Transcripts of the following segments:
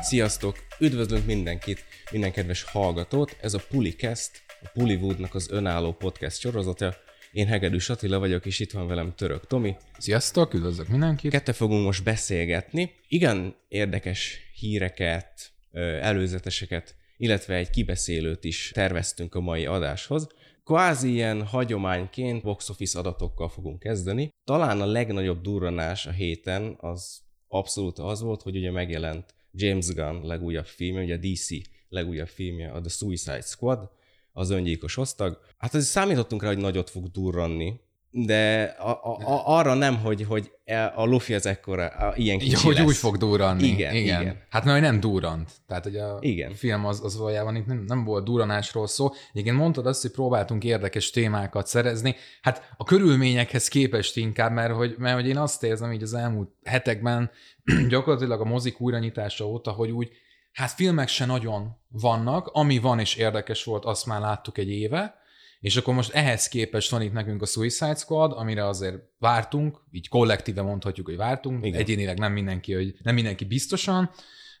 Sziasztok! Üdvözlünk mindenkit, minden kedves hallgatót! Ez a Pulicast, a Pullywoodnak az önálló podcast sorozata. Én Hegedűs Attila vagyok, és itt van velem Török Tomi. Sziasztok, üdvözlök mindenkit! Kette fogunk most beszélgetni. Igen, érdekes híreket, előzeteseket, illetve egy kibeszélőt is terveztünk a mai adáshoz. Kvázi ilyen hagyományként box office adatokkal fogunk kezdeni. Talán a legnagyobb durranás a héten az abszolút az volt, hogy ugye megjelent James Gunn legújabb filmje, ugye a DC legújabb filmje, a The Suicide Squad, az öngyilkos osztag. Hát azért számítottunk rá, hogy nagyot fog durranni, de a, a, a, arra nem, hogy, hogy e, a Luffy az ekkora, a, ilyen kicsi ja, hogy lesz. úgy fog durranni. Igen, igen. igen. Hát mert nem durrant. Tehát hogy a igen. film az, az valójában itt nem, nem volt durranásról szó. Egyébként mondtad azt, hogy próbáltunk érdekes témákat szerezni. Hát a körülményekhez képest inkább, mert hogy, mert hogy én azt érzem így az elmúlt hetekben, gyakorlatilag a mozik újranyitása óta, hogy úgy, hát filmek se nagyon vannak, ami van és érdekes volt, azt már láttuk egy éve, és akkor most ehhez képest van itt nekünk a Suicide Squad, amire azért vártunk, így kollektíve mondhatjuk, hogy vártunk, Igen. egyénileg nem mindenki, hogy nem mindenki biztosan,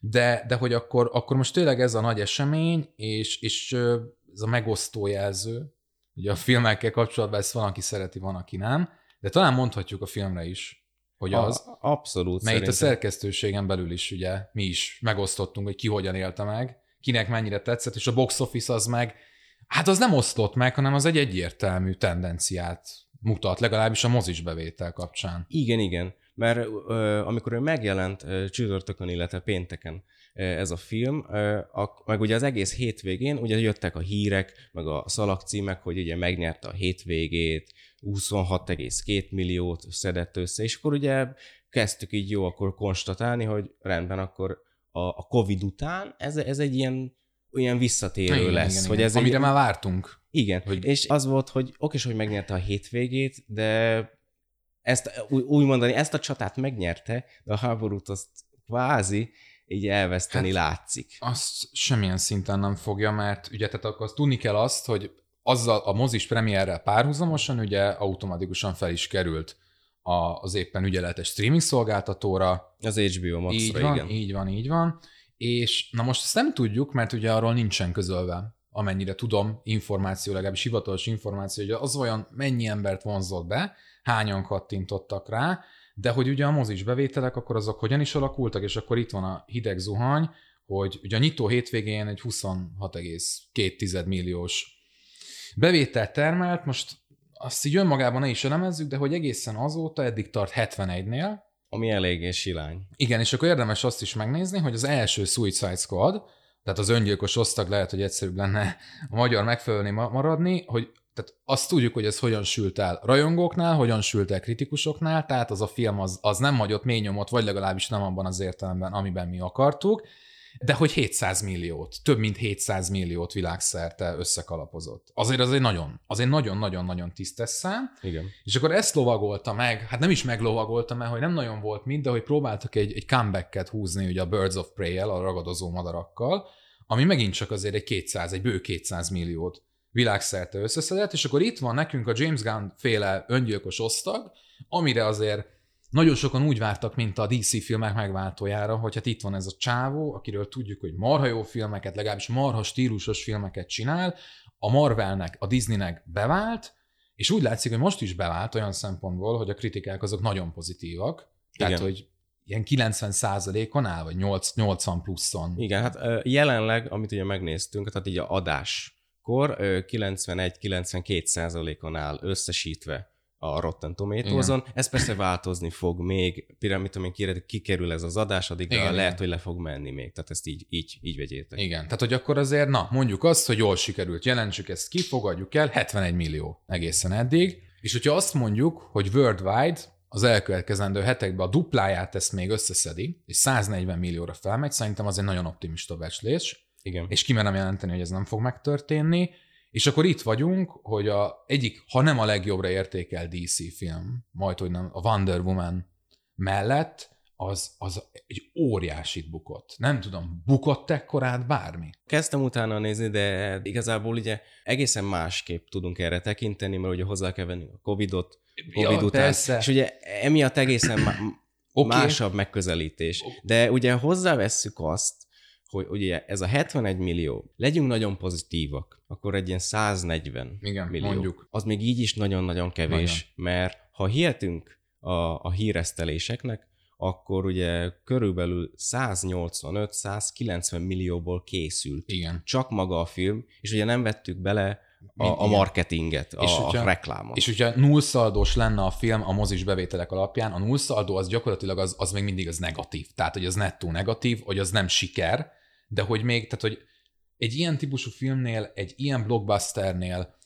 de, de hogy akkor, akkor most tényleg ez a nagy esemény, és, és ez a megosztó jelző, ugye a filmekkel kapcsolatban ezt van, aki szereti, van, aki nem, de talán mondhatjuk a filmre is, hogy az. A, abszolút. Mert itt a szerkesztőségen belül is ugye mi is megosztottunk, hogy ki hogyan élte meg, kinek mennyire tetszett, és a box office az meg Hát az nem osztott meg, hanem az egy egyértelmű tendenciát mutat, legalábbis a mozis bevétel kapcsán. Igen, igen. Mert ö, amikor ő megjelent ö, csütörtökön, illetve pénteken ö, ez a film, ö, a, meg ugye az egész hétvégén ugye jöttek a hírek, meg a szalagcímek, hogy ugye megnyerte a hétvégét, 26,2 milliót szedett össze, és akkor ugye kezdtük így jó akkor konstatálni, hogy rendben, akkor a, a Covid után ez, ez egy ilyen olyan visszatérő igen, lesz. Igen, hogy igen. ez Amire egy... már vártunk. Igen, hogy... és az volt, hogy oké, hogy megnyerte a hétvégét, de ezt úgy mondani, ezt a csatát megnyerte, de a háborút azt kvázi így elveszteni hát, látszik. Azt semmilyen szinten nem fogja, mert ugye tehát akkor tudni kell azt, hogy azzal a mozis premierrel párhuzamosan ugye automatikusan fel is került a, az éppen ügyeletes streaming szolgáltatóra. Az HBO Max-ra, így van, igen. Így van, így van. És na most ezt nem tudjuk, mert ugye arról nincsen közölve, amennyire tudom, információ, legalábbis hivatalos információ, hogy az olyan mennyi embert vonzott be, hányan kattintottak rá, de hogy ugye a mozis bevételek, akkor azok hogyan is alakultak, és akkor itt van a hideg zuhany, hogy ugye a nyitó hétvégén egy 26,2 milliós bevételt termelt, most azt így önmagában ne is elemezzük, de hogy egészen azóta eddig tart 71-nél, ami eléggé silány. Igen, és akkor érdemes azt is megnézni, hogy az első Suicide Squad, tehát az öngyilkos osztag lehet, hogy egyszerűbb lenne a magyar megfelelni maradni, hogy tehát azt tudjuk, hogy ez hogyan sült el rajongóknál, hogyan sült el kritikusoknál, tehát az a film az, az nem hagyott mély nyomot, vagy legalábbis nem abban az értelemben, amiben mi akartuk, de hogy 700 milliót, több mint 700 milliót világszerte összekalapozott. Azért az egy nagyon, az egy nagyon-nagyon-nagyon tisztes szám. Igen. És akkor ezt lovagolta meg, hát nem is meglovagolta, mert hogy nem nagyon volt mind, de hogy próbáltak egy, egy comebacket húzni ugye a Birds of Prey-el, a ragadozó madarakkal, ami megint csak azért egy 200, egy bő 200 milliót világszerte összeszedett, és akkor itt van nekünk a James Gunn féle öngyilkos osztag, amire azért nagyon sokan úgy vártak, mint a DC filmek megváltójára, hogy hát itt van ez a csávó, akiről tudjuk, hogy marha jó filmeket, legalábbis marha stílusos filmeket csinál, a Marvelnek, a Disneynek bevált, és úgy látszik, hogy most is bevált olyan szempontból, hogy a kritikák azok nagyon pozitívak. Tehát, Igen. hogy ilyen 90%-on áll, vagy 8, 80 pluszon. Igen, hát jelenleg, amit ugye megnéztünk, tehát így a adáskor 91-92%-on áll összesítve a Rotten Tomatoes-on. Ez persze változni fog még, például mit tudom én, kikerül ez az adás, addig igen, lehet, igen. hogy le fog menni még. Tehát ezt így, így, így vegyétek. Igen, tehát hogy akkor azért, na, mondjuk azt, hogy jól sikerült, jelentsük ezt ki, fogadjuk el, 71 millió egészen eddig, és hogyha azt mondjuk, hogy worldwide az elkövetkezendő hetekben a dupláját ezt még összeszedi, és 140 millióra felmegy, szerintem az egy nagyon optimista becslés. Igen. És kimerem jelenteni, hogy ez nem fog megtörténni. És akkor itt vagyunk, hogy a egyik, ha nem a legjobbra értékel DC film, majd hogy nem, a Wonder Woman mellett, az, az egy óriásit bukott. Nem tudom, bukott ekkorát bármi? Kezdtem utána nézni, de igazából ugye egészen másképp tudunk erre tekinteni, mert ugye hozzá kell venni a Covid-ot, Covid ja, után. Persze. És ugye emiatt egészen má- okay. másabb megközelítés. De ugye hozzávesszük azt, hogy ugye ez a 71 millió, legyünk nagyon pozitívak, akkor egy ilyen 140 Igen, millió. mondjuk. Az még így is nagyon-nagyon kevés, nagyon. mert ha hihetünk a, a híreszteléseknek, akkor ugye körülbelül 185-190 millióból készült. Igen. Csak maga a film, és ugye nem vettük bele a, a marketinget, a, és hogyha, a reklámot. És hogyha nullszaldós lenne a film a mozis bevételek alapján, a nullszaldó az gyakorlatilag az, az még mindig az negatív. Tehát, hogy az nettó negatív, hogy az nem siker, de hogy még, tehát, hogy egy ilyen típusú filmnél, egy ilyen blockbusternél,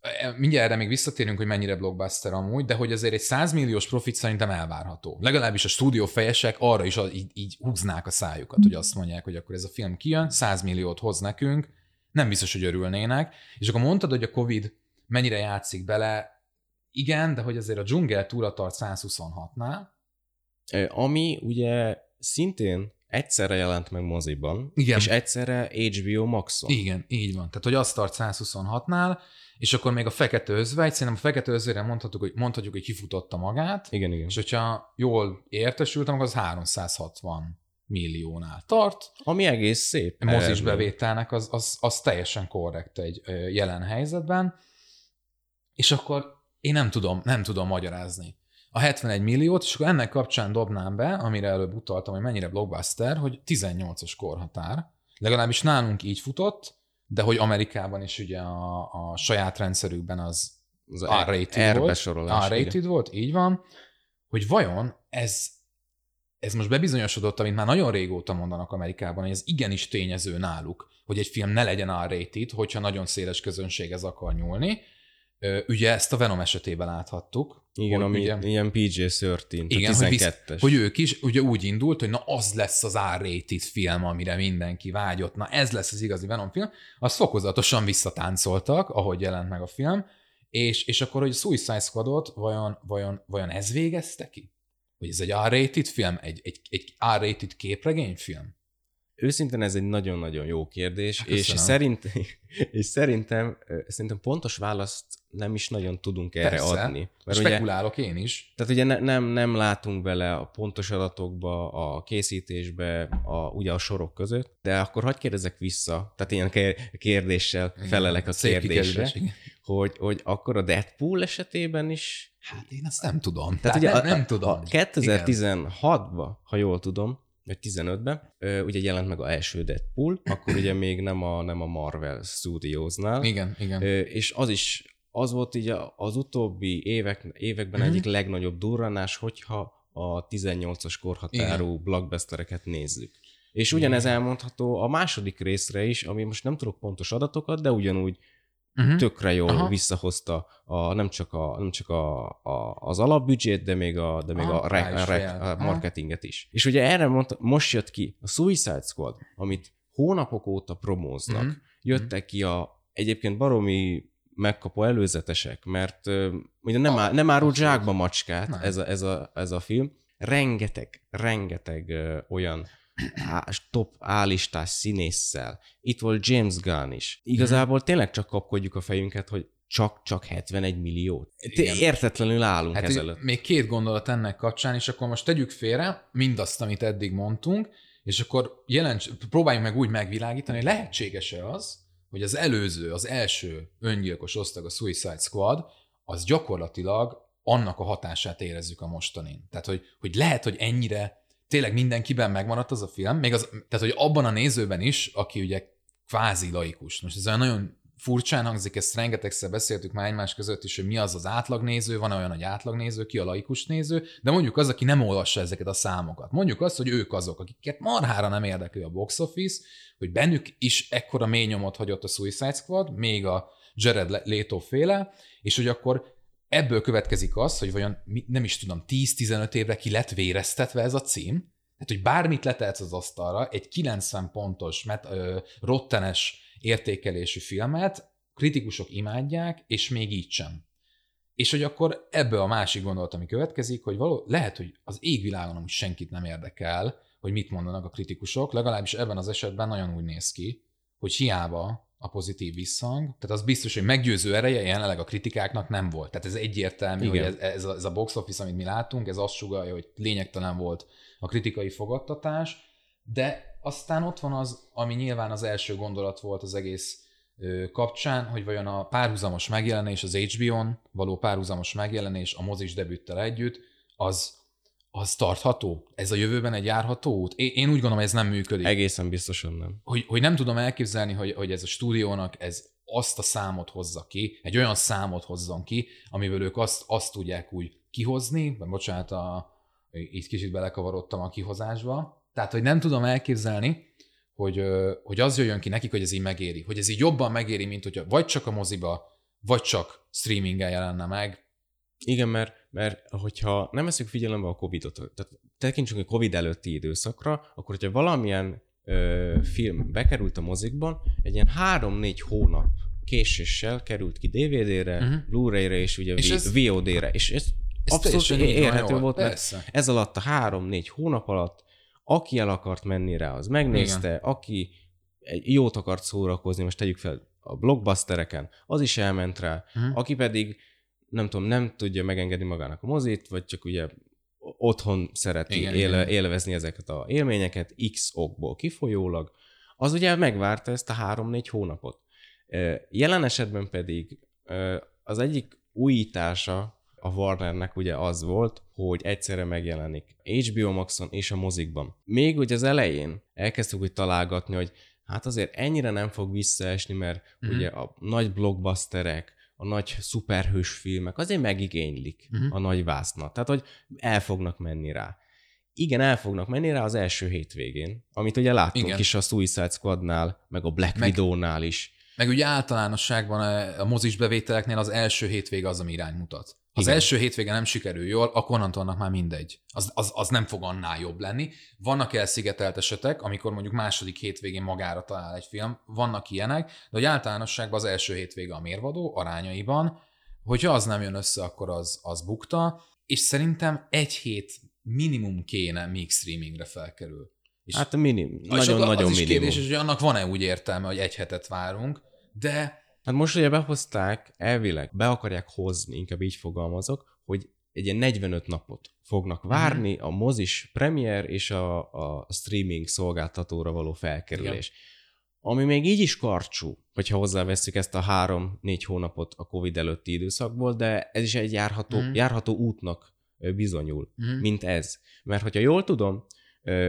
e, mindjárt erre még visszatérünk, hogy mennyire blockbuster amúgy, de hogy azért egy 100 milliós profit szerintem elvárható. Legalábbis a stúdiófejesek arra is így, így húznák a szájukat, hogy azt mondják, hogy akkor ez a film kijön, 100 milliót hoz nekünk, nem biztos, hogy örülnének. És akkor mondtad, hogy a Covid mennyire játszik bele, igen, de hogy azért a dzsungel túra tart 126-nál. Ami ugye szintén egyszerre jelent meg moziban, Igen. és egyszerre HBO Maxon. Igen, így van. Tehát, hogy azt tart 126-nál, és akkor még a Fekete Özvegy, szerintem a Fekete Özvegyre mondhatjuk, hogy, mondhatjuk, hogy kifutotta magát, igen, igen. és hogyha jól értesültem, akkor az 360 milliónál tart. Ami egész szép. Mozis bevételnek az, az, az teljesen korrekt egy jelen helyzetben, és akkor én nem tudom, nem tudom magyarázni a 71 milliót, és akkor ennek kapcsán dobnám be, amire előbb utaltam, hogy mennyire blockbuster, hogy 18-as korhatár. Legalábbis nálunk így futott, de hogy Amerikában is ugye a, a saját rendszerükben az, az R-rated volt. R-rated volt, így van. Hogy vajon ez, ez most bebizonyosodott, amit már nagyon régóta mondanak Amerikában, hogy ez igenis tényező náluk, hogy egy film ne legyen R-rated, hogyha nagyon széles közönség ez akar nyúlni, Ugye ezt a Venom esetében láthattuk. Igen, ami ugye, ilyen PG-13, igen, 12-es. Hogy, hogy ők is ugye úgy indult, hogy na az lesz az R-rated film, amire mindenki vágyott, na ez lesz az igazi Venom film. Azt fokozatosan visszatáncoltak, ahogy jelent meg a film, és, és akkor, hogy Suicide Squadot vajon, vajon, vajon ez végezte ki? Hogy ez egy R-rated film, egy, egy, egy R-rated képregényfilm? Őszintén ez egy nagyon-nagyon jó kérdés, és, szerint, és szerintem, szerintem pontos választ nem is nagyon tudunk erre Persze. adni. Mert Spekulálok ugye, én is. Tehát ugye ne, nem, nem látunk bele a pontos adatokba, a készítésbe, a, ugye a sorok között, de akkor hagyd kérdezek vissza, tehát ilyen kérdéssel felelek a Szép kérdésre, hogy, hogy akkor a Deadpool esetében is Hát én azt nem tudom. Tehát, Tehát ugye nem, nem tudom. 2016-ban, ha jól tudom, vagy 15-ben, ugye jelent meg a első Deadpool, akkor ugye még nem a, nem a Marvel Studiosnál. Igen, igen. És az is, az volt így az utóbbi évek, években mm-hmm. egyik legnagyobb durranás, hogyha a 18-as korhatárú igen. blockbustereket nézzük. És ugyanez elmondható a második részre is, ami most nem tudok pontos adatokat, de ugyanúgy uh-huh. tökre jól Aha. visszahozta a, nem csak, a, nem csak a, a, az alapbüdzsét, de még a, de még Aha, a, re, a, re, a marketinget is. És ugye erre mondta, most jött ki a Suicide Squad, amit hónapok óta promóznak, uh-huh. jöttek ki a egyébként baromi megkapó előzetesek, mert ugye nem, á, nem árult zsákba macskát ez a, ez, a, ez a film, rengeteg, rengeteg uh, olyan top állistás színésszel. Itt volt James Gunn is. Igazából tényleg csak kapkodjuk a fejünket, hogy csak-csak 71 millió. Értetlenül állunk hát ezelőtt. Még két gondolat ennek kapcsán, és akkor most tegyük félre mindazt, amit eddig mondtunk, és akkor jelents, próbáljunk meg úgy megvilágítani, hogy lehetséges-e az, hogy az előző, az első öngyilkos osztag, a Suicide Squad, az gyakorlatilag annak a hatását érezzük a mostanin. Tehát, hogy, hogy lehet, hogy ennyire tényleg mindenkiben megmaradt az a film, még az, tehát hogy abban a nézőben is, aki ugye kvázi laikus. Most ez olyan nagyon furcsán hangzik, ezt rengetegszer beszéltük már egymás között is, hogy mi az az átlagnéző, van olyan, hogy átlagnéző, ki a laikus néző, de mondjuk az, aki nem olvassa ezeket a számokat. Mondjuk azt, hogy ők azok, akiket marhára nem érdekli a box office, hogy bennük is ekkora mély nyomot hagyott a Suicide Squad, még a Jared Leto féle, és hogy akkor ebből következik az, hogy vajon nem is tudom, 10-15 évre ki lett véreztetve ez a cím, tehát, hogy bármit letehetsz az asztalra, egy 90 pontos, met, ö, rottenes értékelésű filmet, kritikusok imádják, és még így sem. És hogy akkor ebből a másik gondolat, ami következik, hogy való, lehet, hogy az égvilágon amúgy senkit nem érdekel, hogy mit mondanak a kritikusok, legalábbis ebben az esetben nagyon úgy néz ki, hogy hiába a pozitív visszhang. Tehát az biztos, hogy meggyőző ereje jelenleg a kritikáknak nem volt. Tehát ez egyértelmű, Igen. hogy ez, ez, a, ez a box office, amit mi látunk, ez azt sugalja, hogy lényegtelen volt a kritikai fogadtatás, De aztán ott van az, ami nyilván az első gondolat volt az egész kapcsán, hogy vajon a párhuzamos megjelenés, az HBO-n való párhuzamos megjelenés a mozis debüttel együtt, az, az tartható? Ez a jövőben egy járható út? Én, én úgy gondolom, ez nem működik. Egészen biztosan nem. Hogy, hogy nem tudom elképzelni, hogy, hogy ez a stúdiónak ez azt a számot hozza ki, egy olyan számot hozzon ki, amiből ők azt, azt tudják úgy kihozni, vagy bocsánat, a, itt kicsit belekavarodtam a kihozásba, tehát, hogy nem tudom elképzelni, hogy, hogy az jöjjön ki nekik, hogy ez így megéri. Hogy ez így jobban megéri, mint hogyha vagy csak a moziba, vagy csak streamingen jelenne meg. Igen, mert, mert hogyha nem veszünk figyelembe a Covid-ot, tehát tekintsünk a Covid előtti időszakra, akkor hogyha valamilyen ö, film bekerült a mozikban, egy ilyen három-négy hónap késéssel került ki DVD-re, uh-huh. Blu-ray-re és ugye és ez, VOD-re, és ez, ez abszolút érhető volt, mert ez alatt a három-négy hónap alatt aki el akart menni rá, az megnézte, Igen. aki jót akart szórakozni, most tegyük fel a blockbustereken, az is elment rá, uh-huh. aki pedig nem tudom, nem tudja megengedni magának a mozit, vagy csak ugye otthon szereti igen, él, igen. élvezni ezeket a élményeket, x okból kifolyólag, az ugye megvárta ezt a három-négy hónapot. Jelen esetben pedig az egyik újítása a Warnernek ugye az volt, hogy egyszerre megjelenik HBO Maxon és a mozikban. Még ugye az elején elkezdtük hogy találgatni, hogy hát azért ennyire nem fog visszaesni, mert mm-hmm. ugye a nagy blockbusterek, a nagy szuperhős filmek azért megigénylik mm-hmm. a nagy vásznat. Tehát, hogy el fognak menni rá. Igen, el fognak menni rá az első hétvégén, amit ugye láttunk Igen. is a Suicide Squadnál, meg a Black meg, Widow-nál is. Meg ugye általánosságban a mozis bevételeknél az első hétvége az, ami irány mutat. Ha az első hétvége nem sikerül jól, akkor onnantól annak már mindegy. Az, az, az nem fog annál jobb lenni. Vannak elszigetelt esetek, amikor mondjuk második hétvégén magára talál egy film, vannak ilyenek, de hogy általánosságban az első hétvége a mérvadó arányaiban, hogyha az nem jön össze, akkor az, az bukta, és szerintem egy hét minimum kéne, még streamingre felkerül. És hát minimum, nagyon-nagyon minimum. kérdés, hogy annak van-e úgy értelme, hogy egy hetet várunk, de Hát most ugye behozták, elvileg be akarják hozni, inkább így fogalmazok, hogy egy ilyen 45 napot fognak mhm. várni a mozis premier és a, a streaming szolgáltatóra való felkerülés. Igen. Ami még így is karcsú, hogyha hozzáveszünk ezt a három-négy hónapot a Covid előtti időszakból, de ez is egy járható, mm. járható útnak bizonyul, mm. mint ez. Mert hogyha jól tudom,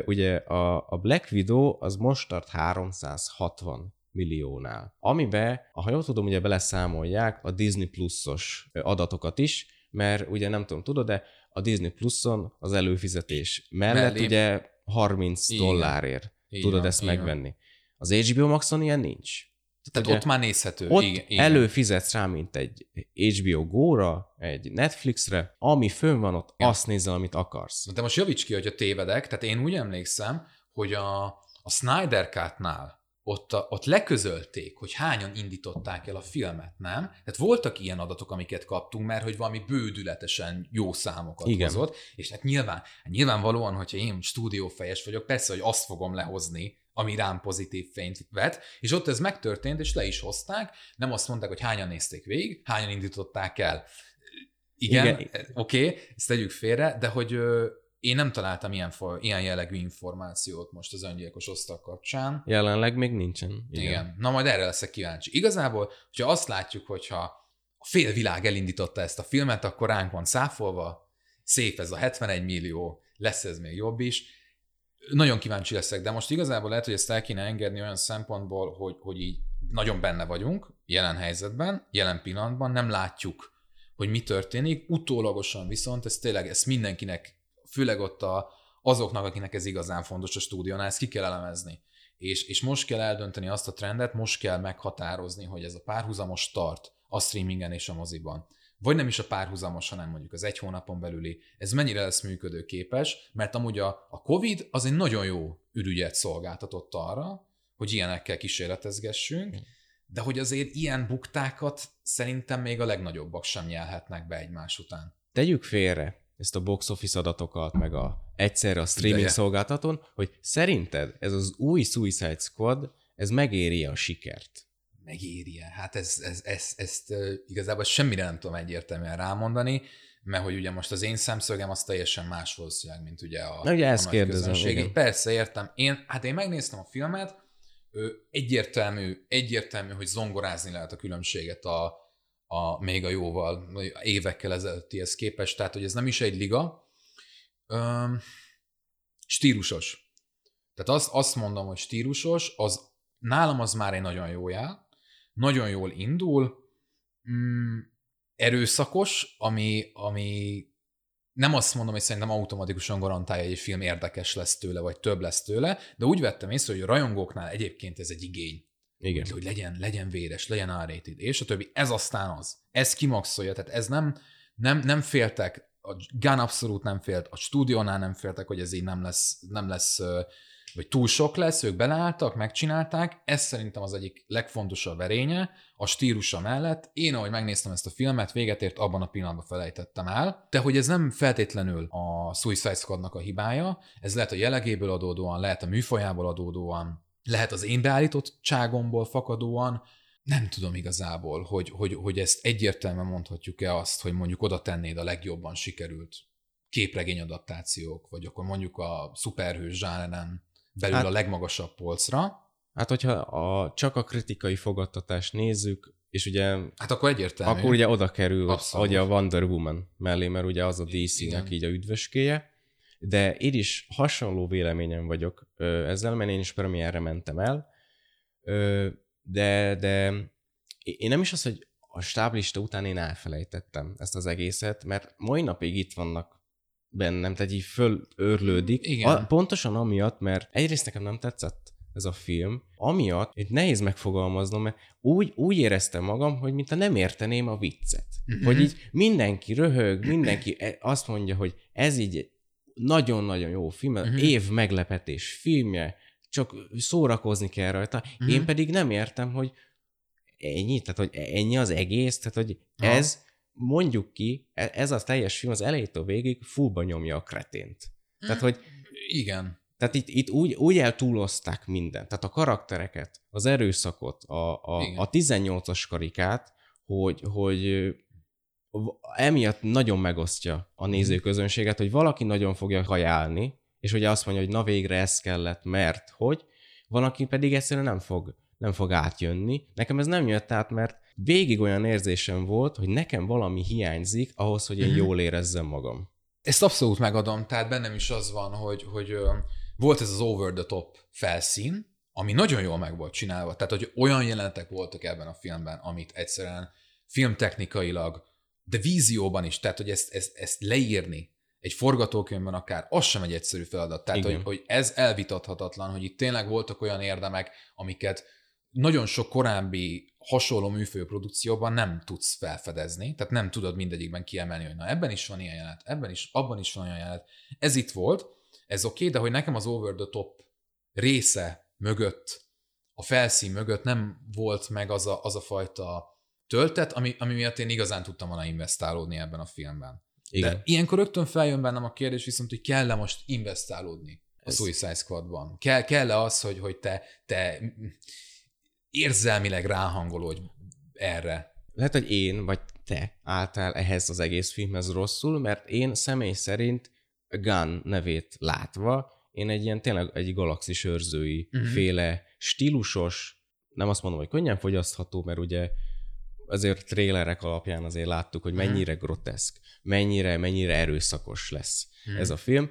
ugye a, a Black Widow az most tart 360 milliónál. Amibe, ha jól tudom, ugye beleszámolják a Disney Plus-os adatokat is, mert ugye nem tudom, tudod, de a Disney Plus-on az előfizetés mellett Mellé. ugye 30 igen. dollárért igen, tudod ezt igen. megvenni. Az HBO Maxon ilyen nincs. Tehát ugye, ott már nézhető. Ott igen. előfizetsz rá, mint egy HBO Go-ra, egy Netflixre, ami fönn van ott, igen. azt nézel, amit akarsz. De most javíts ki, hogy a tévedek, tehát én úgy emlékszem, hogy a, a Snyder Cut-nál ott, a, ott leközölték, hogy hányan indították el a filmet, nem? Tehát voltak ilyen adatok, amiket kaptunk, mert hogy valami bődületesen jó számokat Igen. hozott, és hát nyilván, hát nyilvánvalóan, hogyha én stúdiófejes vagyok, persze, hogy azt fogom lehozni, ami rám pozitív fényt vet, és ott ez megtörtént, és le is hozták, nem azt mondták, hogy hányan nézték végig, hányan indították el. Igen, Igen. oké, okay, ezt tegyük félre, de hogy én nem találtam ilyen, ilyen jellegű információt most az öngyilkos osztag kapcsán. Jelenleg még nincsen. Igen. Igen. Na majd erre leszek kíváncsi. Igazából, hogyha azt látjuk, hogyha a fél világ elindította ezt a filmet, akkor ránk van száfolva, szép ez a 71 millió, lesz ez még jobb is. Nagyon kíváncsi leszek, de most igazából lehet, hogy ezt el kéne engedni olyan szempontból, hogy, hogy így nagyon benne vagyunk, jelen helyzetben, jelen pillanatban, nem látjuk, hogy mi történik, utólagosan viszont ez tényleg, ezt mindenkinek főleg ott a, azoknak, akinek ez igazán fontos a stúdiónál, ezt ki kell elemezni. És, és most kell eldönteni azt a trendet, most kell meghatározni, hogy ez a párhuzamos start a streamingen és a moziban. Vagy nem is a párhuzamos, hanem mondjuk az egy hónapon belüli, ez mennyire lesz működőképes, mert amúgy a, a COVID az egy nagyon jó ürügyet szolgáltatott arra, hogy ilyenekkel kísérletezgessünk, de hogy azért ilyen buktákat szerintem még a legnagyobbak sem nyelhetnek be egymás után. Tegyük félre, ezt a box office adatokat, meg a egyszerre a streaming Ideje. szolgáltatón, hogy szerinted ez az új Suicide Squad, ez megéri a sikert? Megéri -e? Hát ez, ez, ez, ezt igazából semmire nem tudom egyértelműen rámondani. mert hogy ugye most az én szemszögem az teljesen más valószínűleg, mint ugye a, Na, ugye a ezt nagy kérdezem, igen. Persze, értem. Én, hát én megnéztem a filmet, ő, egyértelmű, egyértelmű, hogy zongorázni lehet a különbséget a, a még a jóval, évekkel ezelőttihez képest, tehát hogy ez nem is egy liga. Öm, stílusos. Tehát azt, azt mondom, hogy stílusos, az nálam az már egy nagyon jó jel, nagyon jól indul, mm, erőszakos, ami, ami nem azt mondom, hogy szerintem automatikusan garantálja, hogy egy film érdekes lesz tőle, vagy több lesz tőle, de úgy vettem észre, hogy a rajongóknál egyébként ez egy igény. Igen. Hogy legyen, legyen véres, legyen r és a többi. Ez aztán az. Ez kimaxolja, tehát ez nem, nem, nem féltek, a Gun abszolút nem félt, a stúdiónál nem féltek, hogy ez így nem lesz, nem lesz vagy túl sok lesz, ők beleálltak, megcsinálták, ez szerintem az egyik legfontosabb erénye, a stílusa mellett. Én, ahogy megnéztem ezt a filmet, véget ért, abban a pillanatban felejtettem el, de hogy ez nem feltétlenül a Suicide Squadnak a hibája, ez lehet a jellegéből adódóan, lehet a műfajából adódóan, lehet az én beállítottságomból fakadóan, nem tudom igazából, hogy, hogy, hogy ezt egyértelműen mondhatjuk-e azt, hogy mondjuk oda tennéd a legjobban sikerült képregényadaptációk, vagy akkor mondjuk a szuperhős zsáneren belül hát, a legmagasabb polcra, Hát, hogyha a, csak a kritikai fogadtatást nézzük, és ugye hát akkor egyértelmű. akkor ugye oda kerül Abszolút. ugye a Wonder Woman mellé, mert ugye az a DC-nek Igen. így a üdvöskéje, de én is hasonló véleményem vagyok ezzel, mert én is premierre mentem el, de, de én nem is az, hogy a stáblista után én elfelejtettem ezt az egészet, mert mai napig itt vannak bennem, tehát így fölörlődik. Igen. A, pontosan amiatt, mert egyrészt nekem nem tetszett ez a film, amiatt itt nehéz megfogalmaznom, mert úgy, úgy éreztem magam, hogy mintha nem érteném a viccet. Mhm. Hogy így mindenki röhög, mindenki e- azt mondja, hogy ez így nagyon-nagyon jó film, Mhm. év meglepetés filmje, csak szórakozni kell rajta. Mhm. Én pedig nem értem, hogy ennyi, tehát hogy ennyi az egész, tehát hogy Aha. ez, mondjuk ki, e- ez a teljes film az elejétől végig fullba nyomja a kretént. Tehát, hogy Igen. tehát itt, itt úgy, úgy eltúlozták mindent, tehát a karaktereket, az erőszakot, a, a, Igen. a 18-as karikát, hogy, hogy emiatt nagyon megosztja a nézőközönséget, hogy valaki nagyon fogja kajálni, és ugye azt mondja, hogy na végre ez kellett, mert hogy, valaki pedig egyszerűen nem fog, nem fog átjönni. Nekem ez nem jött át, mert végig olyan érzésem volt, hogy nekem valami hiányzik ahhoz, hogy én Mhm. jól érezzem magam. Ezt abszolút megadom, tehát bennem is az van, hogy, hogy volt ez az over the top felszín, ami nagyon jól meg volt csinálva, tehát hogy olyan jelenetek voltak ebben a filmben, amit egyszerűen filmtechnikailag, de vízióban is, tehát hogy ezt, ezt, ezt leírni egy forgatókönyvben akár, az sem egy egyszerű feladat. Tehát, Igen. hogy, hogy ez elvitathatatlan, hogy itt tényleg voltak olyan érdemek, amiket nagyon sok korábbi hasonló műfő produkcióban nem tudsz felfedezni, tehát nem tudod mindegyikben kiemelni, hogy na ebben is van ilyen jelenet, ebben is, abban is van olyan jelenet. Ez itt volt, ez oké, okay, de hogy nekem az over the top része mögött, a felszín mögött nem volt meg az a, az a fajta töltet, ami, ami miatt én igazán tudtam volna investálódni ebben a filmben. Igen. De ilyenkor rögtön feljön bennem a kérdés viszont, hogy kell-e most investálódni a Ez- Suicide Squadban? Kell, kell-e az, hogy, hogy te, te érzelmileg ráhangolódj erre? Lehet, hogy én vagy te álltál ehhez az egész filmhez rosszul, mert én személy szerint Gun nevét látva, én egy ilyen tényleg egy galaxis őrzői uh-huh. féle stílusos, nem azt mondom, hogy könnyen fogyasztható, mert ugye azért trélerek alapján azért láttuk, hogy Mhm. mennyire groteszk, mennyire, mennyire erőszakos lesz Mhm. ez a film,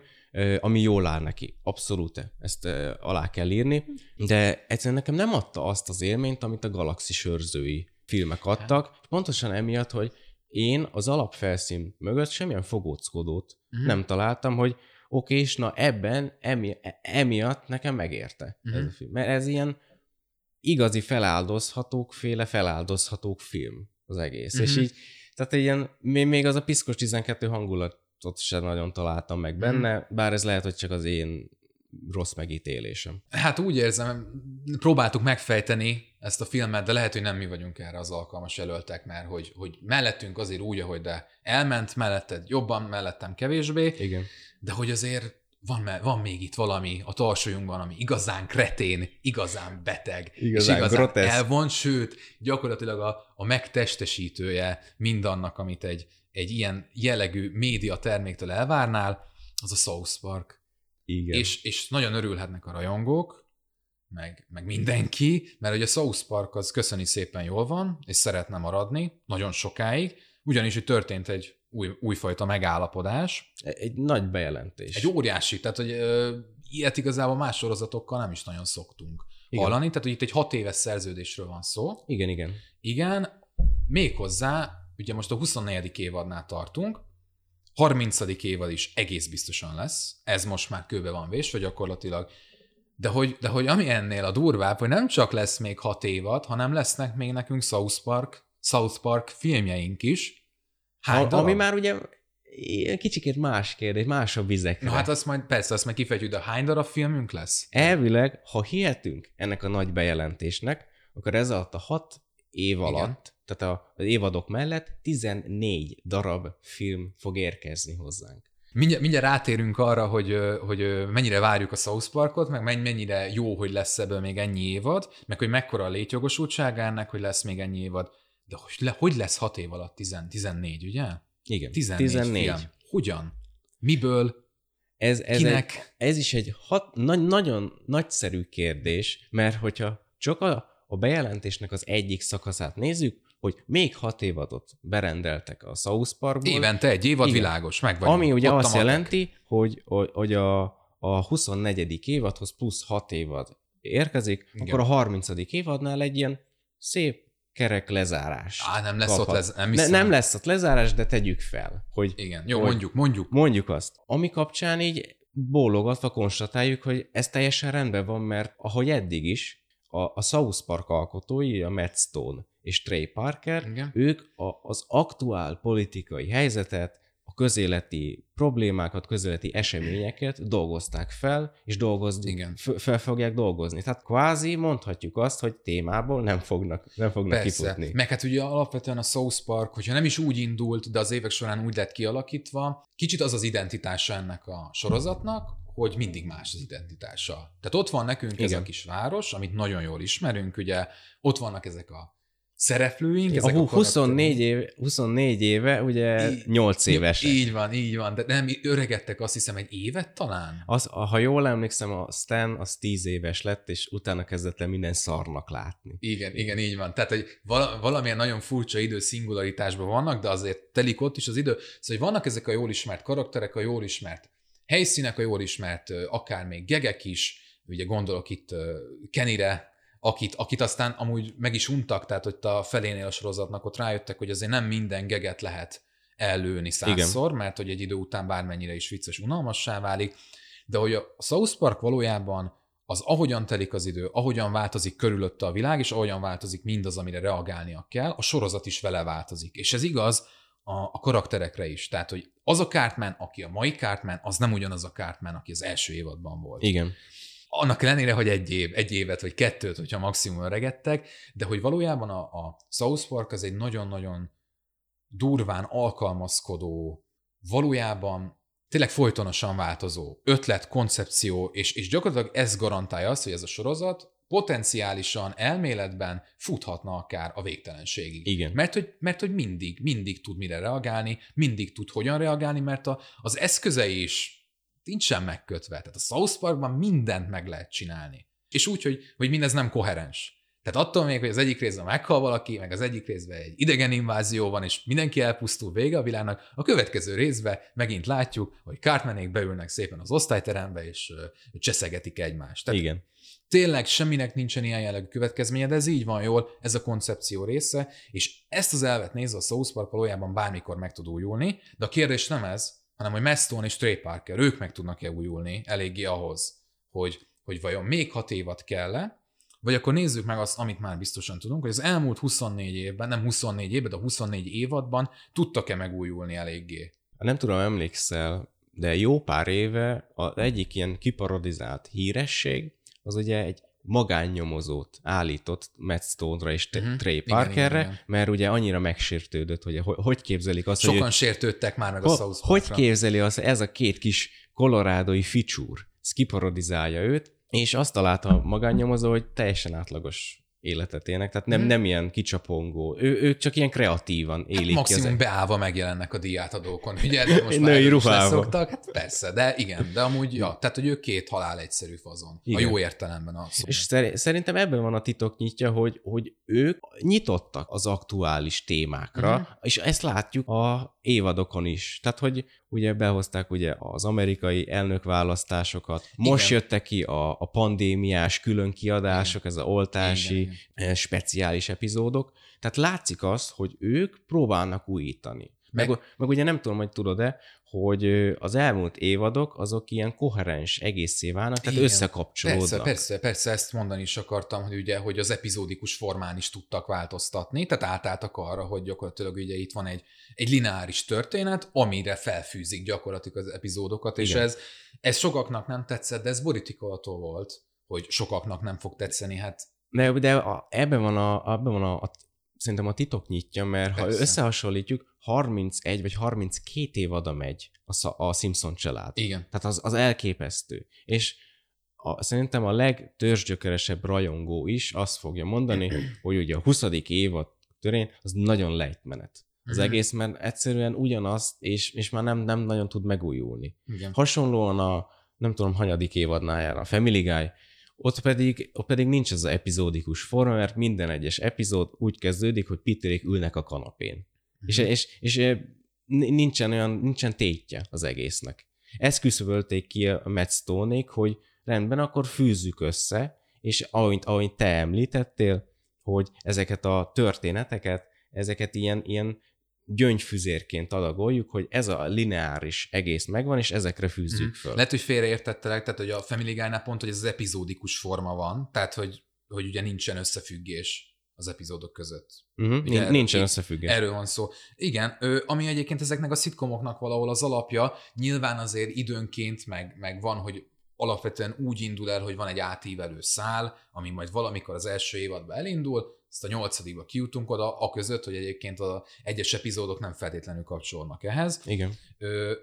ami jól áll neki. Abszolút, ezt alá kell írni, de egyszerűen nekem nem adta azt az élményt, amit a galaxis őrzői filmek adtak, pontosan emiatt, hogy én az alapfelszín mögött semmilyen fogóckodót Mhm. nem találtam, hogy oké, és na ebben, emi, emiatt nekem megérte Mhm. ez a film. Mert ez ilyen igazi feláldozhatók féle feláldozhatók film az egész. És Mhm. így, tehát ilyen, még az a piszkos 12 hangulatot sem nagyon találtam meg benne, bár ez lehet, hogy csak az én rossz megítélésem. Hát úgy érzem, próbáltuk megfejteni ezt a filmet, de lehet, hogy nem mi vagyunk erre az alkalmas jelöltek, mert hogy, hogy mellettünk azért úgy, ahogy de elment, melletted jobban, mellettem kevésbé, Igen. de hogy azért van, van még itt valami a tarsójunkban, ami igazán kretén, igazán beteg, Igazán és igazán groteszk. elvon, sőt, gyakorlatilag a, a megtestesítője mindannak, amit egy, egy ilyen jellegű média terméktől elvárnál, az a South Park. Igen. És, és nagyon örülhetnek a rajongók, meg, meg mindenki, mert hogy a South Park az köszöni szépen jól van, és szeretne maradni nagyon sokáig, ugyanis hogy történt egy új, újfajta megállapodás. Egy nagy bejelentés. Egy óriási, tehát hogy ö, ilyet igazából más sorozatokkal nem is nagyon szoktunk igen. hallani, tehát hogy itt egy hat éves szerződésről van szó. Igen, igen. Igen, méghozzá, ugye most a 24. évadnál tartunk, 30. évad is egész biztosan lesz, ez most már kőbe van vésve gyakorlatilag, de hogy, de hogy ami ennél a durvább, hogy nem csak lesz még hat évad, hanem lesznek még nekünk South Park, South Park filmjeink is. Hány a, ami már ugye kicsikét más kérdés, másabb vizekre. No hát azt majd, persze, azt majd kifejtjük, de hány darab filmünk lesz? Elvileg, ha hihetünk ennek a nagy bejelentésnek, akkor ez alatt a hat év alatt, Igen. tehát az évadok mellett 14 darab film fog érkezni hozzánk. Mindjárt, mindjárt rátérünk arra, hogy, hogy mennyire várjuk a South Parkot, meg mennyire jó, hogy lesz ebből még ennyi évad, meg hogy mekkora a létjogosultsága ennek, hogy lesz még ennyi évad. De hogy, hogy lesz hat év alatt 10, 14, ugye? Igen. 14. 14. Film. Hogyan? Miből? Ez, ez, Kinek? Egy, ez is egy hat, na, nagyon nagyszerű kérdés, mert hogyha csak a, a bejelentésnek az egyik szakaszát nézzük, hogy még hat évadot berendeltek a South Parkból. Évente egy évad Igen. világos, meg vagyunk. Ami ugye azt jelenti, hogy, hogy a, a 24. évadhoz plusz hat évad érkezik, Igen. akkor a 30. évadnál egy ilyen szép kerek lezárás. Á, nem lesz kaphat. ott lez, nem, ne, nem lesz ott lezárás, de tegyük fel. Hogy, Igen, jó, hogy mondjuk, mondjuk. Mondjuk azt. Ami kapcsán így bólogatva konstatáljuk, hogy ez teljesen rendben van, mert ahogy eddig is, a, a South Park alkotói, a Matt Stone és Trey Parker, Igen. ők a, az aktuál politikai helyzetet, a közéleti problémákat, közéleti eseményeket dolgozták fel, és dolgozni, Igen. fel fogják dolgozni. Tehát kvázi mondhatjuk azt, hogy témából nem fognak, nem fognak Persze. kifutni. Meg hát ugye alapvetően a South Park, hogyha nem is úgy indult, de az évek során úgy lett kialakítva, kicsit az az identitása ennek a sorozatnak, hogy mindig más az identitása. Tehát ott van nekünk Igen. ez a kis város, amit nagyon jól ismerünk, ugye ott vannak ezek a szereplőink. Ezek a, a 24, év, 24 éve, ugye így, 8 éves. Így van, így van, de nem öregedtek azt hiszem egy évet talán? Az, ha jól emlékszem, a Stan az 10 éves lett, és utána kezdett el minden szarnak látni. Igen, igen, így van. Tehát, hogy valamilyen nagyon furcsa idő szingularitásban vannak, de azért telik ott is az idő. Szóval, hogy vannak ezek a jól ismert karakterek, a jól ismert helyszínek, a jól ismert akár még gegek is, ugye gondolok itt Kenire, akit, akit aztán amúgy meg is untak, tehát hogy a felénél a sorozatnak ott rájöttek, hogy azért nem minden geget lehet ellőni százszor, Igen. mert hogy egy idő után bármennyire is vicces, unalmassá válik, de hogy a South Park valójában az ahogyan telik az idő, ahogyan változik körülötte a világ, és ahogyan változik mindaz, amire reagálnia kell, a sorozat is vele változik. És ez igaz a, a karakterekre is. Tehát, hogy az a Cartman, aki a mai Cartman, az nem ugyanaz a Cartman, aki az első évadban volt. Igen annak ellenére, hogy egy, év, egy évet vagy kettőt, hogyha maximum öregettek, de hogy valójában a, a South Park az egy nagyon-nagyon durván alkalmazkodó, valójában tényleg folytonosan változó ötlet, koncepció, és, és gyakorlatilag ez garantálja azt, hogy ez a sorozat potenciálisan elméletben futhatna akár a végtelenségig. Igen. Mert hogy, mert hogy mindig, mindig tud mire reagálni, mindig tud hogyan reagálni, mert a, az eszközei is nincsen megkötve. Tehát a South Parkban mindent meg lehet csinálni. És úgy, hogy, hogy mindez nem koherens. Tehát attól még, hogy az egyik részben meghal valaki, meg az egyik részben egy idegen invázió van, és mindenki elpusztul vége a világnak, a következő részben megint látjuk, hogy Cartmanék beülnek szépen az osztályterembe, és cseszegetik egymást. Tehát Igen. Tényleg semminek nincsen ilyen jellegű következménye, de ez így van jól, ez a koncepció része, és ezt az elvet nézve a South Park valójában bármikor meg tud újulni, de a kérdés nem ez, hanem hogy Meston és Trey Parker, ők meg tudnak-e újulni eléggé ahhoz, hogy, hogy vajon még hat évad kell -e, vagy akkor nézzük meg azt, amit már biztosan tudunk, hogy az elmúlt 24 évben, nem 24 évben, de 24 évadban tudtak-e megújulni eléggé? Nem tudom, emlékszel, de jó pár éve az egyik ilyen kiparodizált híresség, az ugye egy magánnyomozót állított Matt Stone-ra és uh-huh. Trey Parkerre, igen, igen, igen. mert ugye annyira megsértődött, hogy hogy képzelik azt, Sokan hogy... sértődtek már meg a South Hogy képzeli azt, ez a két kis kolorádói ficsúr, kiparodizálja őt, és azt találta a magánnyomozó, hogy teljesen átlagos életet élnek, tehát nem, Mhm. nem ilyen kicsapongó. Ő, ők csak ilyen kreatívan élik Hát ki az maximum beállva megjelennek a díjátadókon, ugye, de most már leszoktak. Hát persze, de igen, de amúgy, ja, tehát, hogy ők két halál egyszerű fazon. Igen. A jó értelemben a szó. És szer- szerintem ebben van a titok nyitja, hogy, hogy ők nyitottak az aktuális témákra, Mhm. és ezt látjuk a évadokon is. Tehát, hogy ugye behozták ugye az amerikai elnökválasztásokat, most Igen. jöttek ki a, a pandémiás külön kiadások, ez a oltási Igen, eh, speciális epizódok, tehát látszik az, hogy ők próbálnak újítani. Meg, meg ugye nem tudom, hogy tudod-e, hogy az elmúlt évadok azok ilyen koherens egészé válnak, tehát Igen. összekapcsolódnak. Persze, persze, persze, ezt mondani is akartam, hogy ugye, hogy az epizódikus formán is tudtak változtatni, tehát átálltak arra, hogy gyakorlatilag ugye itt van egy, egy lineáris történet, amire felfűzik gyakorlatilag az epizódokat, és Igen. ez, ez sokaknak nem tetszett, de ez borítékolható volt, hogy sokaknak nem fog tetszeni, hát De, de a, ebben van, a, ebben van a, a, szerintem a titok nyitja, mert ha Persze. összehasonlítjuk, 31 vagy 32 évada megy a, Sa- a Simpson család. igen. Tehát az, az elképesztő. És a, szerintem a legtörzsgyökeresebb rajongó is azt fogja mondani, hogy ugye a 20. évad törén az nagyon lejtmenet. Az Mhm. egész, mert egyszerűen ugyanazt, és, és már nem, nem nagyon tud megújulni. igen. Hasonlóan a, nem tudom, hanyadik évadnál jár a Family Guy, ott pedig, ott pedig nincs az epizódikus forma, mert minden egyes epizód úgy kezdődik, hogy Peterék ülnek a kanapén. És, Mhm. és, és n- nincsen olyan, nincsen tétje az egésznek. Ezt küszöbölték ki a Matt stone hogy rendben, akkor fűzzük össze, és ahogy, ahogy te említettél, hogy ezeket a történeteket, ezeket ilyen, ilyen gyöngyfüzérként adagoljuk, hogy ez a lineáris egész megvan, és ezekre fűzzük Mhm. föl. Lehet, hogy félreértettelek, tehát hogy a Family Guy-nál pont, hogy ez az epizódikus forma van, tehát hogy, hogy ugye nincsen összefüggés az epizódok között. Uh-huh. Ugye Nincsen összefüggés. Erről van szó. Igen, ö, ami egyébként ezeknek a szitkomoknak valahol az alapja, nyilván azért időnként meg, meg van, hogy alapvetően úgy indul el, hogy van egy átívelő szál, ami majd valamikor az első évadban elindul, ezt a nyolcadikba kijutunk oda, a között, hogy egyébként az egyes epizódok nem feltétlenül kapcsolnak ehhez. Igen.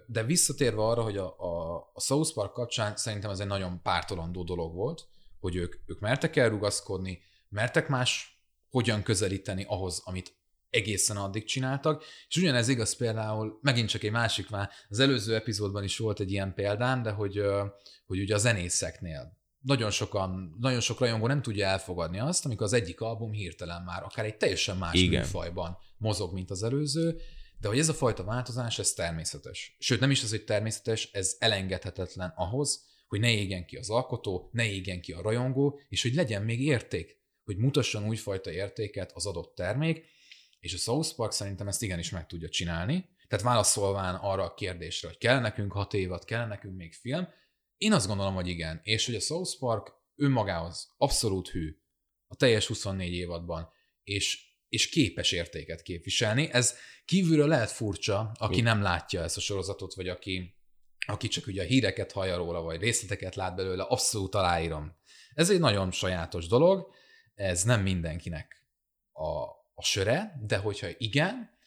De visszatérve arra, hogy a, a, a South Park kapcsán szerintem ez egy nagyon pártolandó dolog volt, hogy ők, ők mertek elrugaszkodni, mertek más hogyan közelíteni ahhoz, amit egészen addig csináltak, és ugyanez igaz például, megint csak egy másik már, az előző epizódban is volt egy ilyen példám, de hogy, hogy ugye a zenészeknél nagyon sokan, nagyon sok rajongó nem tudja elfogadni azt, amikor az egyik album hirtelen már akár egy teljesen más Igen. műfajban mozog, mint az előző, de hogy ez a fajta változás, ez természetes. Sőt, nem is az, hogy természetes, ez elengedhetetlen ahhoz, hogy ne égjen ki az alkotó, ne égjen ki a rajongó, és hogy legyen még érték, hogy mutasson újfajta értéket az adott termék, és a South Park szerintem ezt igenis meg tudja csinálni. Tehát válaszolván arra a kérdésre, hogy kell nekünk hat évad, kell nekünk még film, én azt gondolom, hogy igen. És hogy a South Park önmagához abszolút hű a teljes 24 évadban, és, és képes értéket képviselni. Ez kívülről lehet furcsa, aki Mi? nem látja ezt a sorozatot, vagy aki, aki csak ugye a híreket hallja róla, vagy részleteket lát belőle, abszolút aláírom. Ez egy nagyon sajátos dolog, ez nem mindenkinek a, a söre, de hogyha igen,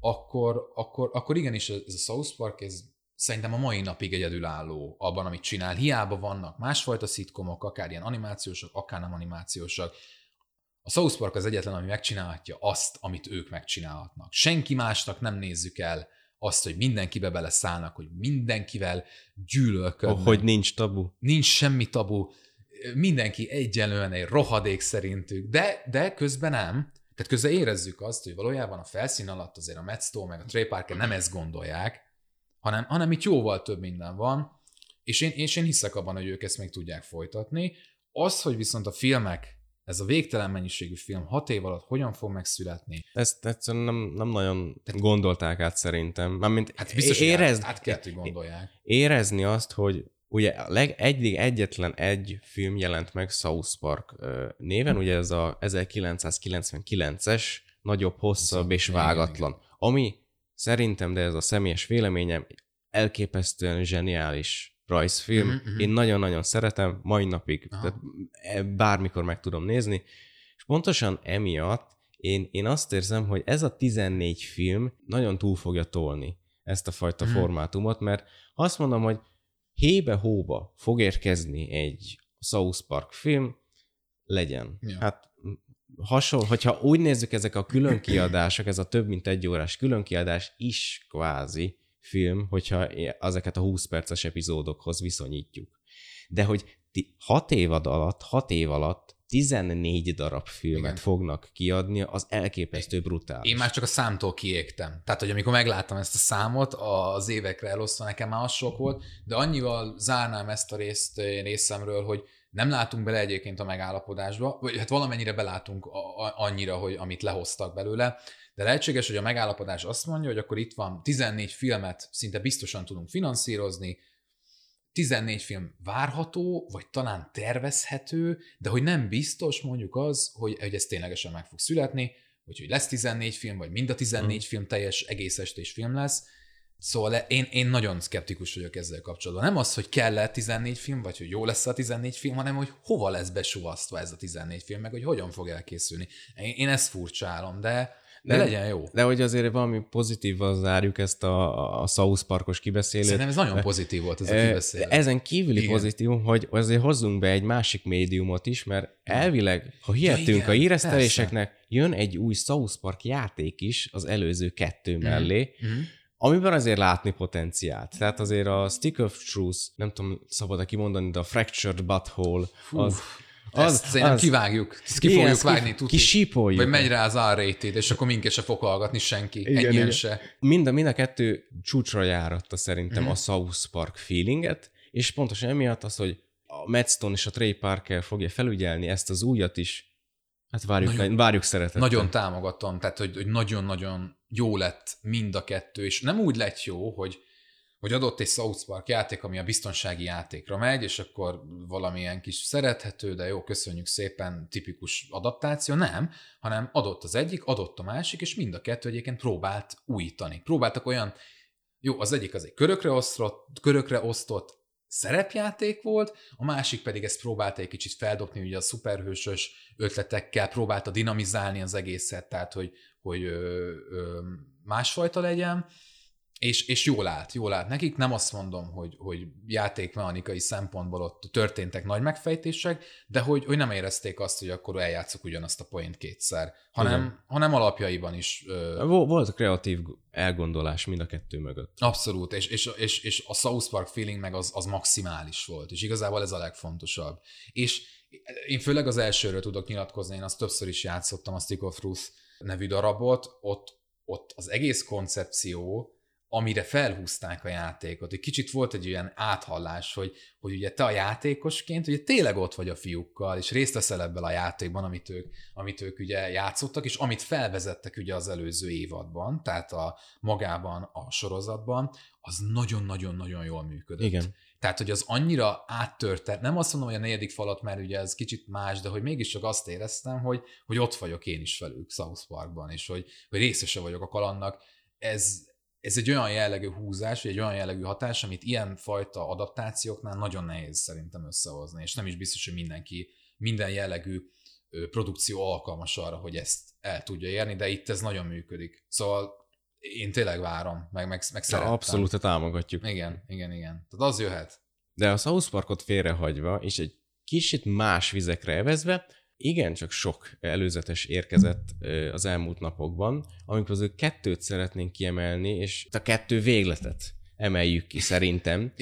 akkor, akkor, akkor igenis ez a South Park, ez szerintem a mai napig egyedülálló abban, amit csinál. Hiába vannak másfajta szitkomok, akár ilyen animációsak, akár nem animációsak. A South Park az egyetlen, ami megcsinálhatja azt, amit ők megcsinálhatnak. Senki másnak nem nézzük el azt, hogy mindenkibe beleszállnak, hogy mindenkivel gyűlölködnek. Oh, hogy nincs tabu. Nincs semmi tabu, mindenki egyenlően egy rohadék szerintük, de, de közben nem. Tehát közben érezzük azt, hogy valójában a felszín alatt azért a Matt Stone meg a Trey Parker nem ezt gondolják, hanem, hanem itt jóval több minden van, és én, és én hiszek abban, hogy ők ezt még tudják folytatni. Az, hogy viszont a filmek, ez a végtelen mennyiségű film hat év alatt hogyan fog megszületni, Ezt egyszerűen nem, nem nagyon gondolták át szerintem. Mármint hát biztos, érezd, át, át kell, hogy gondolják. érezni azt, hogy ugye a leg, egyik egyetlen egy film jelent meg South Park néven, ugye ez a 1999-es, nagyobb, hosszabb és vágatlan. Ami szerintem, de ez a személyes véleményem, elképesztően zseniális rajzfilm. Mhm, mhm. Én nagyon-nagyon szeretem, mai napig, Aha. tehát e- bármikor meg tudom nézni, és pontosan emiatt én, én azt érzem, hogy ez a 14 film nagyon túl fogja tolni ezt a fajta Mhm. formátumot, mert azt mondom, hogy hébe-hóba fog érkezni egy South Park film, legyen. Ja. Hát hasonló, hogyha úgy nézzük, ezek a különkiadások, ez a több mint egy órás különkiadás is kvázi film, hogyha ezeket a 20 perces epizódokhoz viszonyítjuk. De hogy 6 évad alatt, 6 év alatt 14 darab filmet Igen. fognak kiadni, az elképesztő brutális. Én már csak a számtól kiégtem. Tehát, hogy amikor megláttam ezt a számot, az évekre elosztva nekem már az sok volt, de annyival zárnám ezt a részt részemről, hogy nem látunk bele egyébként a megállapodásba, vagy hát valamennyire belátunk annyira, hogy amit lehoztak belőle, de lehetséges, hogy a megállapodás azt mondja, hogy akkor itt van 14 filmet szinte biztosan tudunk finanszírozni, 14 film várható, vagy talán tervezhető, de hogy nem biztos mondjuk az, hogy, hogy ez ténylegesen meg fog születni, hogy, hogy lesz 14 film, vagy mind a 14 mm. film teljes egész estés film lesz. Szóval én, én nagyon szkeptikus vagyok ezzel kapcsolatban. Nem az, hogy kell -e 14 film, vagy hogy jó lesz a 14 film, hanem hogy hova lesz besuvasztva ez a 14 film, meg hogy hogyan fog elkészülni. Én, én ezt furcsálom, de de, de legyen jó. De hogy azért valami pozitívval zárjuk ezt a, a South Parkos kibeszélőt. Szerintem ez nagyon pozitív volt ez a kibeszélő. Ezen kívüli igen. pozitív, hogy azért hozzunk be egy másik médiumot is, mert elvileg, ha hihetünk ja, a íreszteléseknek, jön egy új South Park játék is az előző kettő mhm. mellé, mm-hmm. Amiben azért látni potenciált. Tehát azért a Stick of Truth, nem tudom szabad-e kimondani, de a Fractured Butthole, az az, Ezt szerintem az, kivágjuk. Ezt ki igen, fogjuk vágni. Ki, kisípoljuk. Vagy megy rá az r és akkor minket se fog hallgatni senki. Igen, Ennyien igen. se. Mind a, mind a kettő csúcsra járatta szerintem mm. a South Park feelinget, és pontosan emiatt az, hogy a Matt Stone és a Trey Parker fogja felügyelni ezt az újat is, Hát várjuk, nagyon, várjuk szeretettel. Nagyon támogatom, tehát hogy, hogy nagyon-nagyon jó lett mind a kettő, és nem úgy lett jó, hogy hogy adott egy South Park játék, ami a biztonsági játékra megy, és akkor valamilyen kis szerethető, de jó, köszönjük szépen, tipikus adaptáció, nem, hanem adott az egyik, adott a másik, és mind a kettő egyébként próbált újítani. Próbáltak olyan, jó, az egyik az egy körökre osztott, körökre osztott szerepjáték volt, a másik pedig ezt próbálta egy kicsit feldobni, ugye a szuperhősös ötletekkel próbálta dinamizálni az egészet, tehát hogy, hogy ö, ö, másfajta legyen, és, és jól állt, jól állt nekik. Nem azt mondom, hogy, hogy játékmechanikai szempontból ott történtek nagy megfejtések, de hogy, hogy nem érezték azt, hogy akkor eljátszok ugyanazt a point kétszer, hanem, hanem alapjaiban is. Ö... Volt kreatív elgondolás mind a kettő mögött. Abszolút, és, és, és, és a South Park feeling meg az, az maximális volt, és igazából ez a legfontosabb. És én főleg az elsőről tudok nyilatkozni, én azt többször is játszottam, a Stick of Truth nevű darabot, ott, ott az egész koncepció, amire felhúzták a játékot. Egy kicsit volt egy olyan áthallás, hogy, hogy ugye te a játékosként ugye tényleg ott vagy a fiúkkal, és részt veszel ebből a játékban, amit ők, amit ők ugye játszottak, és amit felvezettek ugye az előző évadban, tehát a magában a sorozatban, az nagyon-nagyon-nagyon jól működött. Igen. Tehát, hogy az annyira áttörte, nem azt mondom, hogy a negyedik falat, mert ugye ez kicsit más, de hogy mégiscsak azt éreztem, hogy, hogy ott vagyok én is velük South Parkban, és hogy, hogy részese vagyok a kalannak. Ez, ez egy olyan jellegű húzás, vagy egy olyan jellegű hatás, amit ilyen fajta adaptációknál nagyon nehéz szerintem összehozni, és nem is biztos, hogy mindenki, minden jellegű produkció alkalmas arra, hogy ezt el tudja érni, de itt ez nagyon működik. Szóval én tényleg várom, meg, meg, meg szeretem. Abszolút támogatjuk. Igen, igen, igen. Tehát az jöhet. De a South Parkot félrehagyva, és egy kicsit más vizekre evezve, igen, csak sok előzetes érkezett az elmúlt napokban, amikor közül kettőt szeretnénk kiemelni, és a kettő végletet emeljük ki szerintem.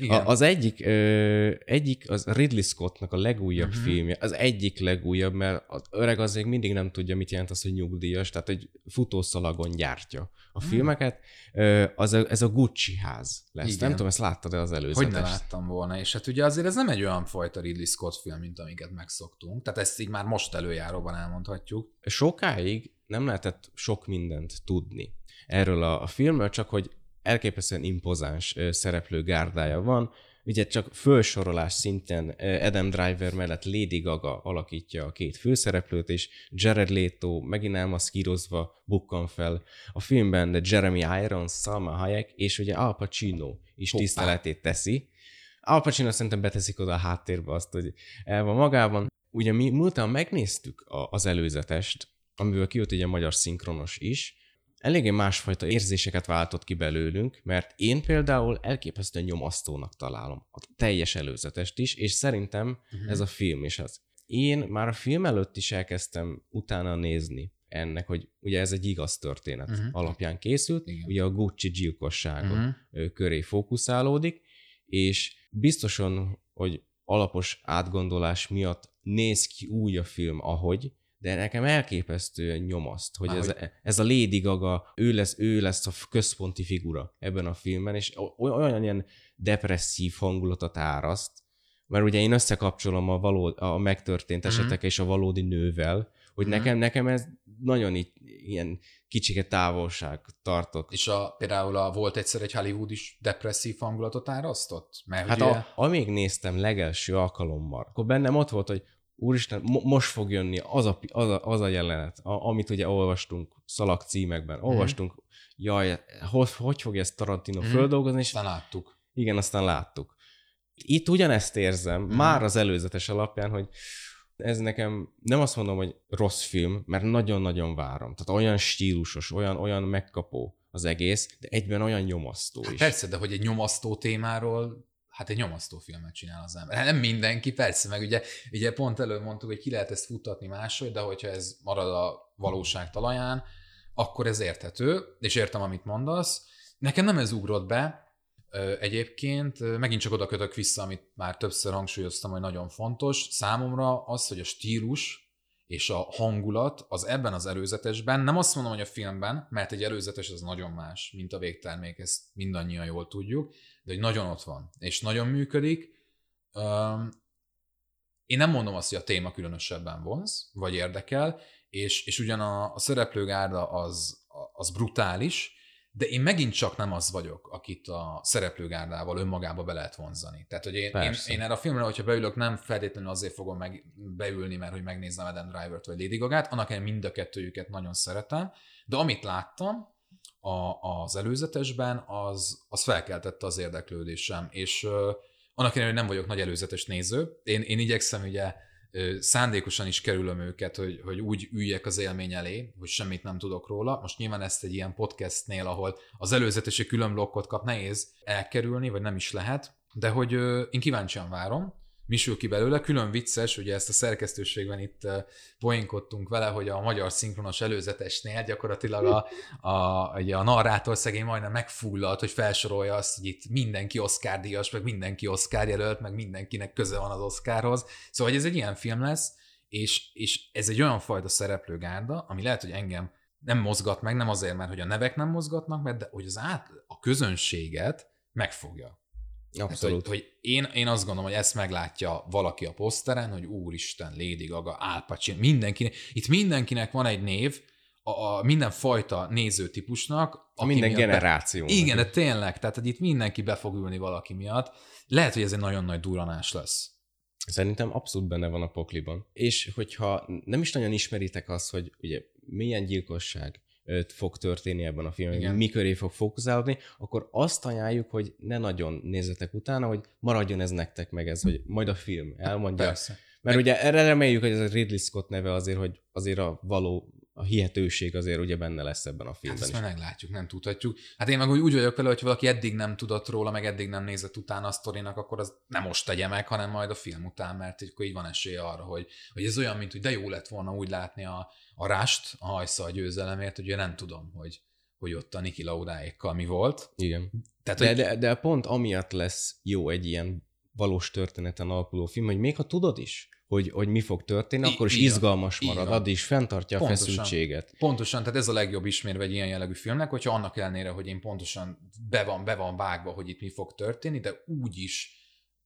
Igen. A, az egyik, ö, egyik az Ridley Scottnak a legújabb uh-huh. filmje, az egyik legújabb, mert az öreg azért mindig nem tudja, mit jelent az, hogy nyugdíjas, tehát egy futószalagon gyártja a hmm. filmeket. Ö, az a, ez a Gucci ház lesz. Igen. Nem tudom, ezt láttad-e az előzetes? Hogy ne láttam volna, és hát ugye azért ez nem egy olyan fajta Ridley Scott film, mint amiket megszoktunk, tehát ezt így már most előjáróban elmondhatjuk. Sokáig nem lehetett sok mindent tudni erről a, a filmről, csak hogy elképesztően impozáns szereplő gárdája van. Ugye csak fölsorolás szinten Adam Driver mellett Lady Gaga alakítja a két főszereplőt, és Jared Leto megint elmaszkírozva bukkan fel a filmben, de Jeremy Irons, Salma Hayek és ugye Al Pacino is Hoppá. tiszteletét teszi. Al Pacino szerintem beteszik oda a háttérbe azt, hogy el van magában. Ugye mi múltan megnéztük az előzetest, amiből kijött ugye a magyar szinkronos is, eléggé másfajta érzéseket váltott ki belőlünk, mert én például elképesztően nyomasztónak találom a teljes előzetest is, és szerintem uh-huh. ez a film is az. én már a film előtt is elkezdtem utána nézni ennek, hogy ugye ez egy igaz történet uh-huh. alapján készült, Igen. ugye a Gucci gyilkossága Mhm. uh-huh. köré fókuszálódik, és biztosan, hogy alapos átgondolás miatt néz ki úgy a film, ahogy, de nekem elképesztően nyomaszt, hogy Már ez, hogy- ez a Lady Gaga, ő lesz, ő lesz a központi figura ebben a filmben, és olyan ilyen depresszív hangulatot áraszt, mert ugye én összekapcsolom a, való, a megtörtént Mhm. esetek és a valódi nővel, hogy Mhm. nekem, nekem ez nagyon így, ilyen kicsike távolság tartok. És a, például a, volt egyszer egy Hollywood is depresszív hangulatot árasztott? Mert Hát ugye, a, amíg néztem legelső alkalommal, akkor bennem ott volt, hogy úristen, mo- most fog jönni az a, az a, az a jelenet, a, amit ugye olvastunk szalag címekben, olvastunk, jaj, hogy, hogy fogja ezt Tarantino Mhm. földolgozni, és aztán láttuk. igen, aztán láttuk. Itt ugyanezt érzem, Mhm. már az előzetes alapján, hogy ez nekem nem azt mondom, hogy rossz film, mert nagyon-nagyon várom. Tehát olyan stílusos, olyan, olyan megkapó az egész, de egyben olyan nyomasztó Hát is. persze, de hogy egy nyomasztó témáról, hát egy nyomasztó filmet csinál az ember. Hát nem mindenki, persze, meg ugye, ugye pont előbb mondtuk, hogy ki lehet ezt futtatni máshogy, de hogyha ez marad a valóság talaján, akkor ez érthető, és értem, amit mondasz. Nekem nem ez ugrott be, Egyébként megint csak oda kötök vissza, amit már többször hangsúlyoztam, hogy nagyon fontos. Számomra az, hogy a stílus és a hangulat az ebben az előzetesben, nem azt mondom, hogy a filmben, mert egy előzetes az nagyon más, mint a végtermék, ezt mindannyian jól tudjuk, de hogy nagyon ott van, és nagyon működik. Én nem mondom azt, hogy a téma különösebben vonz, vagy érdekel, és, és ugyan a, a szereplőgárda az, az brutális, de én megint csak nem az vagyok, akit a szereplőgárdával önmagába be lehet vonzani. Tehát, hogy én, én, Persze. én erre a filmre, hogyha beülök, nem feltétlenül azért fogom meg beülni, mert hogy megnézem Adam Driver-t vagy Lady Gaga-t, annak ellenére mind a kettőjüket nagyon szeretem, de amit láttam a, az előzetesben, az, az felkeltette az érdeklődésem, és ö, annak ellenére, hogy nem vagyok nagy előzetes néző, én, én igyekszem ugye szándékosan is kerülöm őket, hogy, hogy úgy üljek az élmény elé, hogy semmit nem tudok róla. Most nyilván ezt egy ilyen podcastnél, ahol az előzetesi külön blokkot kap, nehéz elkerülni, vagy nem is lehet, de hogy én kíváncsian várom, mi sül ki belőle, külön vicces, ugye ezt a szerkesztőségben itt poénkodtunk vele, hogy a magyar szinkronos előzetesnél gyakorlatilag a, a, ugye a narrátor szegény majdnem megfullalt, hogy felsorolja azt, hogy itt mindenki Oscar díjas, meg mindenki Oscar jelölt, meg mindenkinek köze van az Oscarhoz. Szóval, hogy ez egy ilyen film lesz, és, és ez egy olyan fajta szereplőgárda, ami lehet, hogy engem nem mozgat meg, nem azért, mert hogy a nevek nem mozgatnak meg, de hogy az át, a közönséget megfogja. Abszolút. Hát, hogy, hogy én, én azt gondolom, hogy ezt meglátja valaki a poszteren, hogy úristen, Lady Gaga, Al Pacino, mindenkinek, itt mindenkinek van egy név, a, a mindenfajta nézőtípusnak. a aki minden miatt be- generáció. Igen, de tényleg, tehát hogy itt mindenki be fog ülni valaki miatt. Lehet, hogy ez egy nagyon nagy duranás lesz. Szerintem abszolút benne van a pokliban. És hogyha nem is nagyon ismeritek azt, hogy ugye milyen gyilkosság fog történni ebben a filmben, Igen. mi köré fog fókuszálni, akkor azt ajánljuk, hogy ne nagyon nézzetek utána, hogy maradjon ez nektek meg ez, hogy majd a film elmondja. Persze. Mert ugye erre reméljük, hogy ez a Ridley Scott neve azért, hogy azért a való, a hihetőség azért ugye benne lesz ebben a Hát filmben ezt is. meglátjuk, nem tudhatjuk. Hát én meg úgy, vagyok vele, hogy valaki eddig nem tudott róla, meg eddig nem nézett utána a sztorinak, akkor az nem most tegye meg, hanem majd a film után, mert így, akkor így van esélye arra, hogy, hogy ez olyan, mint hogy de jó lett volna úgy látni a, a rást, a hajsza a győzelemért, hogy én nem tudom, hogy, hogy ott a Niki Laudáékkal mi volt. Igen. Tehát, De, hogy, de, de pont amiatt lesz jó egy ilyen valós történeten alapuló film, hogy még ha tudod is, hogy, hogy mi fog történni, akkor is izgalmas marad, van. addig is fenntartja Pontosan. a feszültséget. Pontosan, tehát ez a legjobb ismérve egy ilyen jellegű filmnek, hogyha annak ellenére, hogy én pontosan be van, be van vágva, hogy itt mi fog történni, de úgy is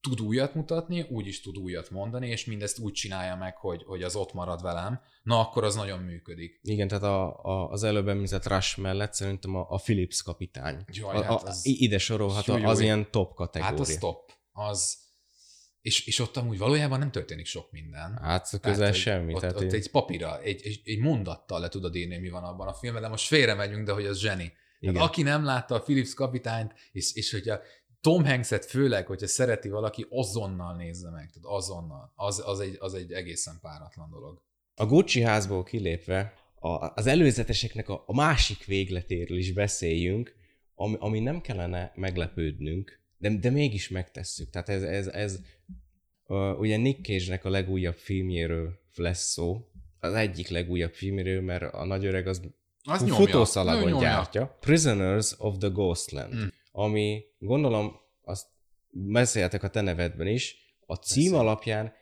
tud újat mutatni, úgy is tud újat mondani, és mindezt úgy csinálja meg, hogy, hogy az ott marad velem, na akkor az nagyon működik. Igen, tehát a, a, az előbb említett Rush mellett szerintem a, a Philips kapitány. Jaj, a, hát a, az- ide sorolhat, az júj. ilyen top kategória. Hát az top. Az, és, és ott amúgy valójában nem történik sok minden. Hát közel hogy semmi. Ott, tehát ott én- egy papírra, egy, egy, egy mondattal le tudod írni, mi van abban a filmben, de most félre megyünk, de hogy az zseni. igen. Tehát aki nem látta a Philips kapitányt, és, és hogyha Tom Hanks-et főleg, hogyha szereti valaki, azonnal nézze meg. Tehát azonnal. Az, az, egy, az egy egészen páratlan dolog. A Gucci házból kilépve a, az előzeteseknek a, a másik végletéről is beszéljünk, ami, ami nem kellene meglepődnünk, de, de mégis megtesszük. Tehát ez, ez, ez uh, ugye Nick Cage-nek a legújabb filmjéről lesz szó, az egyik legújabb filmjéről, mert a nagy öreg az, Az nyomja. futószalagon nyomja. gyártja. Prisoners of the Ghostland, Mm. ami gondolom, azt beszéltek a te nevedben is, a cím Beszél. alapján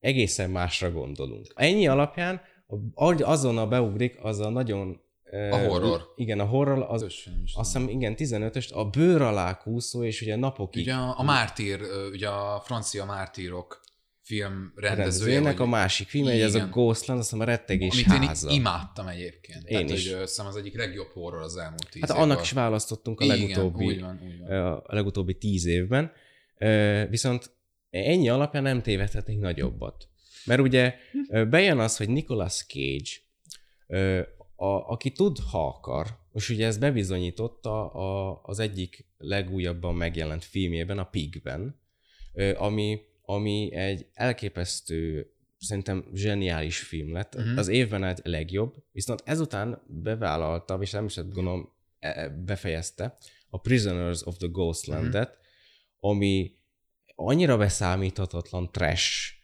egészen másra gondolunk. Ennyi alapján a- azonnal beugrik az a nagyon... A horror. Igen, a horror, az, azt hiszem, igen, 15-öst, a bőr alá kúszó, és ugye napokig Ugye a, a Mártír, ugye a francia Mártírok film rendezője, rendezőjének vagy, a másik film, hogy ez a. Ghostland, azt hiszem a rettegés amit én háza. imádtam egyébként. Én Tehát, is. Hogy, ö, szerintem az egyik legjobb horror az elmúlt tíz Hát évben. annak is választottunk a Igen, legutóbbi, úgy van, úgy van. a legutóbbi tíz évben, viszont ennyi alapján nem tévedhetnénk nagyobbat. Mert ugye bejön az, hogy Nicolas Cage, a, aki tud, ha akar, és ugye ez bebizonyította a, az egyik legújabban megjelent filmjében, a Pigben, ami, ami egy elképesztő, szerintem zseniális film lett. Uh-huh. Az évben egy legjobb, viszont ezután bevállalta, és nem is gondolom e- e- befejezte, a Prisoners of the Ghostlandet, uh-huh. ami annyira beszámíthatatlan trash.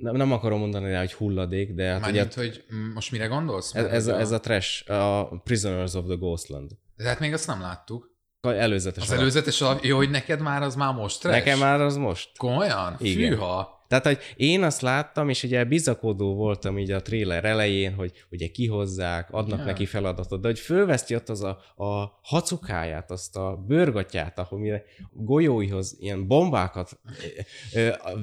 Nem, nem akarom mondani rá, hogy hulladék, de hát ugye Mármint, hogy mm, most mire gondolsz? ez, ez, hogy a, ez a trash, a Prisoners of the Ghostland. De hát még azt nem láttuk. A Előzetes Az alap. előzetes alap, jó, hogy neked már az már most trash? Nekem már az most. Komolyan? Igen. Fűha. Tehát, hogy én azt láttam, és ugye bizakodó voltam így a trailer elején, hogy ugye kihozzák, adnak Ja. neki feladatot, de hogy fölveszti ott az a, a hacukáját, azt a bőrgatját, ahol mire golyóihoz ilyen bombákat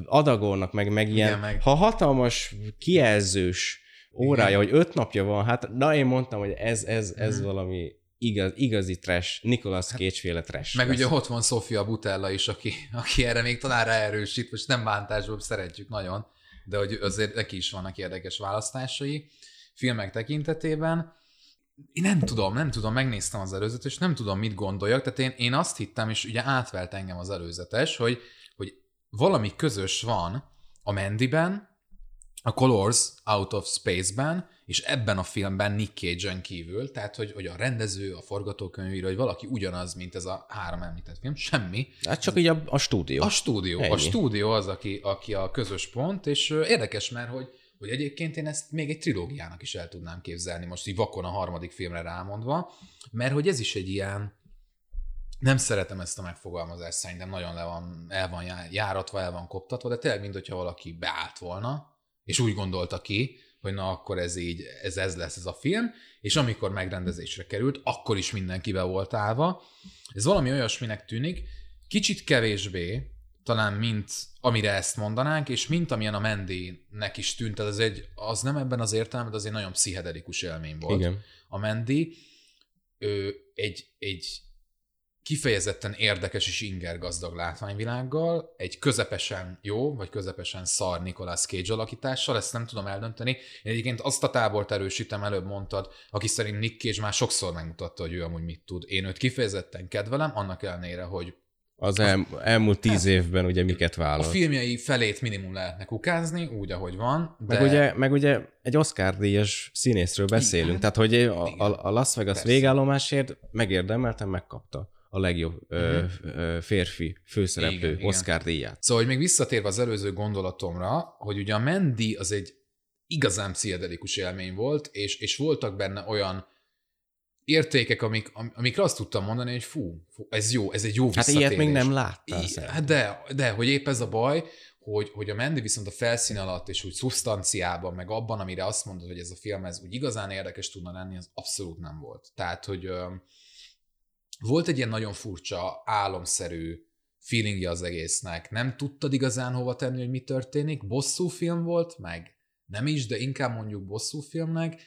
adagolnak, meg, meg ilyen, Igen, meg- ha hatalmas kijelzős órája, Igen. hogy öt napja van, hát na én mondtam, hogy ez, ez, ez Mhm. valami igaz, igazi trash, Nicolas Cage-féle trash. Meg lesz. ugye ott van Sofia Butella is, aki, aki erre még talán ráerősít, most nem bántásból szeretjük nagyon, de hogy azért neki is vannak érdekes választásai filmek tekintetében. Én nem tudom, nem tudom, megnéztem az előzetes, és nem tudom, mit gondoljak, tehát én, én azt hittem, és ugye átvelt engem az előzetes, hogy, hogy valami közös van a Mandyben, a Colors Out of Space-ben, és ebben a filmben Nick Cage-en kívül, tehát hogy, hogy a rendező, a forgatókönyvíró, hogy valaki ugyanaz, mint ez a három említett film, semmi. Hát csak így a, a stúdió. A stúdió. Ennyi. A stúdió az, aki, aki a közös pont, és érdekes, mert hogy, hogy egyébként én ezt még egy trilógiának is el tudnám képzelni, most így vakon a harmadik filmre rámondva, mert hogy ez is egy ilyen, nem szeretem ezt a megfogalmazást, szerintem nagyon le van, el van já- járatva, el van koptatva, de tényleg, mint hogyha valaki beállt volna, és úgy gondolta ki, hogy na akkor ez így, ez, ez lesz ez a film, és amikor megrendezésre került, akkor is mindenki be volt állva. Ez valami olyasminek tűnik, kicsit kevésbé, talán mint amire ezt mondanánk, és mint amilyen a Mendy-nek is tűnt, az, egy, az nem ebben az értelemben, az egy nagyon pszichedelikus élmény volt Igen. a Mendy ő egy, egy kifejezetten érdekes és ingergazdag látványvilággal, egy közepesen jó, vagy közepesen szar Nicolas Cage alakítással, ezt nem tudom eldönteni. Én egyébként azt a tábort erősítem, előbb mondtad, aki szerint Nick Cage már sokszor megmutatta, hogy ő amúgy mit tud. Én őt kifejezetten kedvelem, annak ellenére, hogy Az el, elmúlt tíz évben ugye miket a vállalt. filmjei felét minimum lehetne kukázni, úgy, ahogy van, de... Meg, ugye, meg ugye egy Oscar-díjas színészről beszélünk, Igen. tehát hogy a, a, a Las Vegas Persze. végállomásért megérdemelten megkapta a legjobb ö, ö, férfi főszereplő Igen, igen. Oscar-díját. Szóval, hogy még visszatérve az előző gondolatomra, hogy ugye a Mandy az egy igazán pszichedelikus élmény volt, és, és voltak benne olyan értékek, amik, am- amikre azt tudtam mondani, hogy fú, fú ez jó, ez egy jó Hát visszatérés. ilyet még nem láttál I-. Hát de, de, hogy épp ez a baj, hogy, hogy a Mandy viszont a felszín alatt és úgy szubstanciában, meg abban, amire azt mondod, hogy ez a film ez úgy igazán érdekes tudna lenni, az abszolút nem volt. Tehát, hogy volt egy ilyen nagyon furcsa, álomszerű feelingje az egésznek. Nem tudtad igazán hova tenni, hogy mi történik. Bosszú film volt, meg nem is, de inkább mondjuk bosszú filmnek.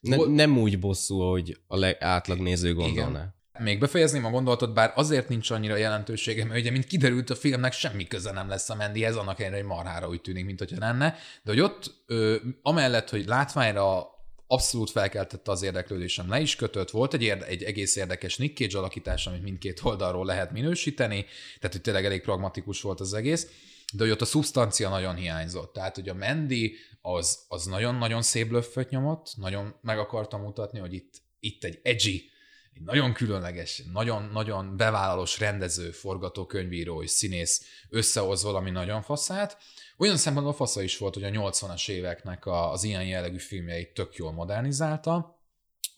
Ne, Volt- nem úgy bosszú, hogy a leg, átlag néző gondolná. Még befejezném a gondolatot, bár azért nincs annyira jelentősége, mert ugye, mint kiderült, a filmnek semmi köze nem lesz a Mendyhez, annak ellenére, hogy marhára úgy tűnik, mint hogyha lenne. De hogy ott, ö, amellett, hogy látványra abszolút felkeltette az érdeklődésem, le is kötött, volt egy, érde, egy egész érdekes Nick Cage alakítás, amit mindkét oldalról lehet minősíteni, tehát hogy tényleg elég pragmatikus volt az egész, de hogy ott a szubstancia nagyon hiányzott. Tehát, hogy a Mendy az, az nagyon-nagyon szép blöfföt nyomott, nagyon meg akartam mutatni, hogy itt, itt egy edgy egy nagyon különleges, nagyon-nagyon bevállalós rendező, forgatókönyvíró és színész összehoz valami nagyon faszát. Olyan szempontból fasza is volt, hogy a 80-as éveknek az ilyen jellegű filmjeit tök jól modernizálta,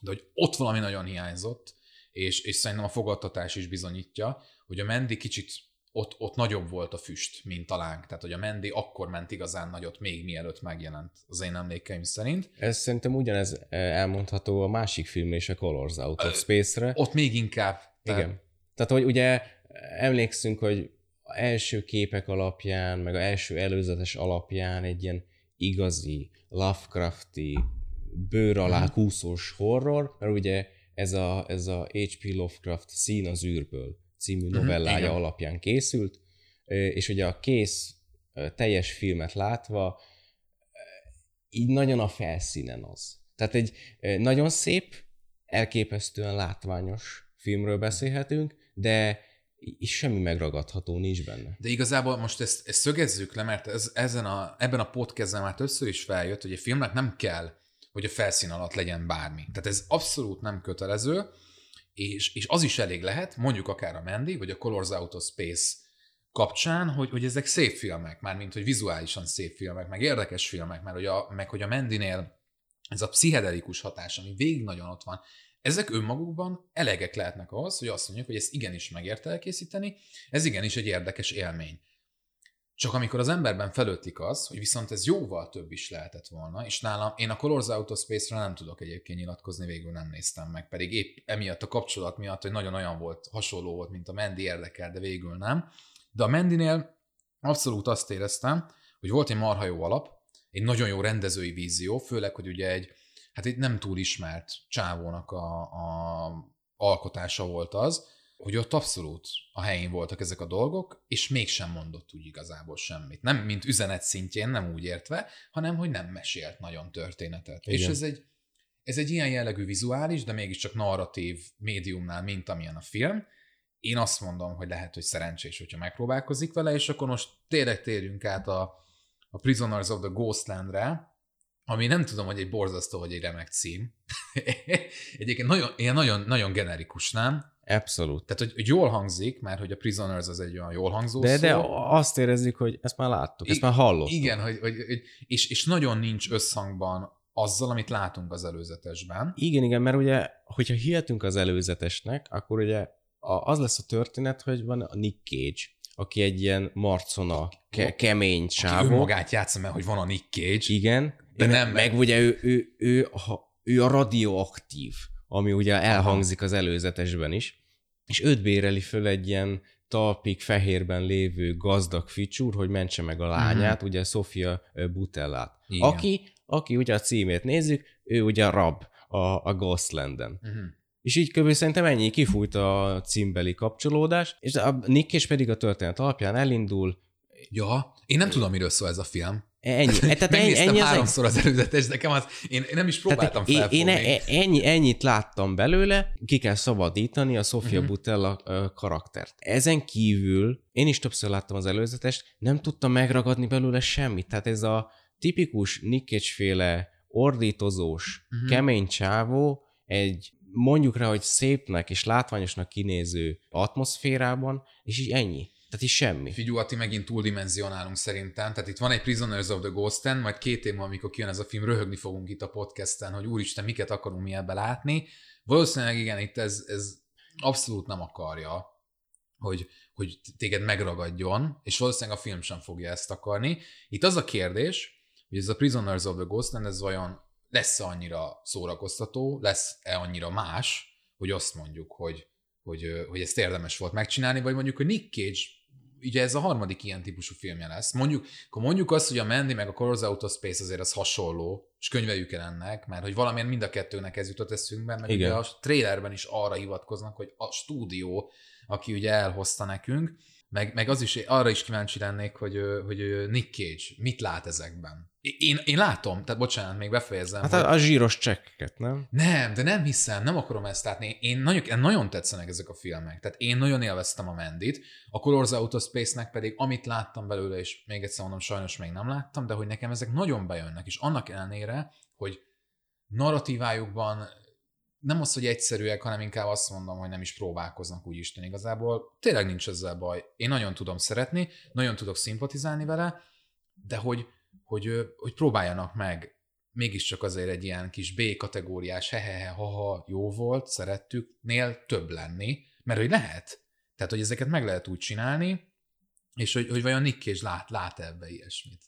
de hogy ott valami nagyon hiányzott, és, és szerintem a fogadtatás is bizonyítja, hogy a Mendi kicsit ott, ott nagyobb volt a füst, mint talán. Tehát, hogy a Mendi akkor ment igazán nagyot, még mielőtt megjelent az én emlékeim szerint. Ez szerintem ugyanez eh, elmondható a másik film és a Colors Out of Space-re. Ott még inkább. Tehát... Igen. Tehát, hogy ugye emlékszünk, hogy első képek alapján, meg a első előzetes alapján egy ilyen igazi, Lovecrafti, bőr alá mhm. kúszós horror, mert ugye ez a, ez a H.P. Lovecraft Szín az űrből című mhm, novellája uh-huh, alapján készült, és ugye a kész teljes filmet látva, így nagyon a felszínen az. Tehát egy nagyon szép, elképesztően látványos filmről beszélhetünk, de és semmi megragadható nincs benne. De igazából most ezt, ezt szögezzük le, mert ez, ezen a, ebben a podcastben már többször is feljött, hogy a filmnek nem kell, hogy a felszín alatt legyen bármi. Tehát ez abszolút nem kötelező, és, és az is elég lehet, mondjuk akár a Mandy, vagy a Colors Out of Space kapcsán, hogy, hogy ezek szép filmek, mármint, hogy vizuálisan szép filmek, meg érdekes filmek, mert hogy a, meg hogy a Mendinél ez a pszichedelikus hatás, ami végig nagyon ott van, ezek önmagukban elegek lehetnek ahhoz, hogy azt mondjuk, hogy ezt igenis megérte elkészíteni, ez igenis egy érdekes élmény. Csak amikor az emberben felöltik az, hogy viszont ez jóval több is lehetett volna, és nálam, én a Colors Out of Space-ra nem tudok egyébként nyilatkozni, végül nem néztem meg, pedig épp emiatt a kapcsolat miatt, hogy nagyon olyan volt, hasonló volt, mint a Mandy érdekel, de végül nem. De a Mendinél abszolút azt éreztem, hogy volt egy marha jó alap, egy nagyon jó rendezői vízió, főleg, hogy ugye egy, hát egy nem túl ismert csávónak a, a alkotása volt az, hogy ott abszolút a helyén voltak ezek a dolgok, és mégsem mondott úgy igazából semmit. Nem mint üzenet szintjén, nem úgy értve, hanem hogy nem mesélt nagyon történetet. Igen. És ez egy, ez egy ilyen jellegű vizuális, de mégiscsak narratív médiumnál, mint amilyen a film. Én azt mondom, hogy lehet, hogy szerencsés, hogyha megpróbálkozik vele, és akkor most tényleg térjünk át a, a Prisoners of the Ghostland-re, ami nem tudom, hogy egy borzasztó vagy egy remek cím. Egyébként nagyon, ilyen nagyon, nagyon generikus, nem? Abszolút. Tehát, hogy, hogy jól hangzik, mert hogy a Prisoners az egy olyan jól hangzó de, szó. De azt érezzük, hogy ezt már láttuk, ezt I- már hallottuk. Igen, hogy, hogy, hogy és, és nagyon nincs összhangban azzal, amit látunk az előzetesben. Igen, igen, mert ugye, hogyha hihetünk az előzetesnek, akkor ugye az lesz a történet, hogy van a Nick Cage, aki egy ilyen marcona, ke- kemény sávó. Aki önmagát játsza, mert hogy van a Nick Cage. Igen. De nem, meg, meg ugye ő, ő, ő, ő, ő a radioaktív ami ugye elhangzik az előzetesben is, és őt béreli föl egy ilyen talpig fehérben lévő gazdag ficsúr, hogy mentse meg a lányát, uh-huh. ugye Sofia Butellát. Igen. Aki, aki ugye a címét nézzük, ő ugye a rab a, a Ghostland-en. Uh-huh. És így kb. szerintem ennyi kifújt a címbeli kapcsolódás, és a Nick és pedig a történet alapján elindul. Ja, én nem tudom, miről szól ez a film. Ennyi. E, tehát ennyi, ennyi háromszor az előzetes, nekem az, én, én nem is próbáltam tehát Én, én ennyi, ennyit láttam belőle, ki kell szabadítani a Sofia uh-huh. Butella karaktert. Ezen kívül én is többször láttam az előzetest, nem tudtam megragadni belőle semmit. Tehát ez a tipikus Nick féle ordítozós, uh-huh. kemény csávó, egy mondjuk rá, hogy szépnek és látványosnak kinéző atmoszférában, és így ennyi. Tehát is semmi. Figyú, Ati, megint túldimenzionálunk szerintem. Tehát itt van egy Prisoners of the Ghost-en, majd két év amikor kijön ez a film, röhögni fogunk itt a podcasten, hogy úristen, miket akarunk mi ebbe látni. Valószínűleg igen, itt ez, ez abszolút nem akarja, hogy, hogy téged megragadjon, és valószínűleg a film sem fogja ezt akarni. Itt az a kérdés, hogy ez a Prisoners of the Ghostland, ez vajon lesz-e annyira szórakoztató, lesz-e annyira más, hogy azt mondjuk, hogy, hogy, hogy ezt érdemes volt megcsinálni, vagy mondjuk, hogy Nick Cage ugye ez a harmadik ilyen típusú filmje lesz. Mondjuk, akkor mondjuk azt, hogy a Mandy meg a Colors Out of Space azért az hasonló, és könyveljük el ennek, mert hogy valamilyen mind a kettőnek ez jutott eszünkbe, meg Igen. ugye a trailerben is arra hivatkoznak, hogy a stúdió, aki ugye elhozta nekünk, meg, meg az is, arra is kíváncsi lennék, hogy, hogy Nick Cage mit lát ezekben. Én, én látom, tehát bocsánat, még befejezem. Hát hogy... a zsíros csekkeket, nem? Nem, de nem hiszem, nem akarom ezt látni. Én nagyon, nagyon tetszenek ezek a filmek. Tehát én nagyon élveztem a Mendit. A Colors Out of Space-nek pedig, amit láttam belőle, és még egyszer mondom, sajnos még nem láttam, de hogy nekem ezek nagyon bejönnek. És annak ellenére, hogy narratívájukban nem az, hogy egyszerűek, hanem inkább azt mondom, hogy nem is próbálkoznak úgy Isten igazából. Tényleg nincs ezzel baj. Én nagyon tudom szeretni, nagyon tudok szimpatizálni vele, de hogy, hogy, hogy próbáljanak meg mégiscsak azért egy ilyen kis B-kategóriás hehehe, haha, jó volt, szerettük, nél több lenni, mert hogy lehet. Tehát, hogy ezeket meg lehet úgy csinálni, és hogy, hogy vajon Nick Cage lát, lát ebbe ilyesmit.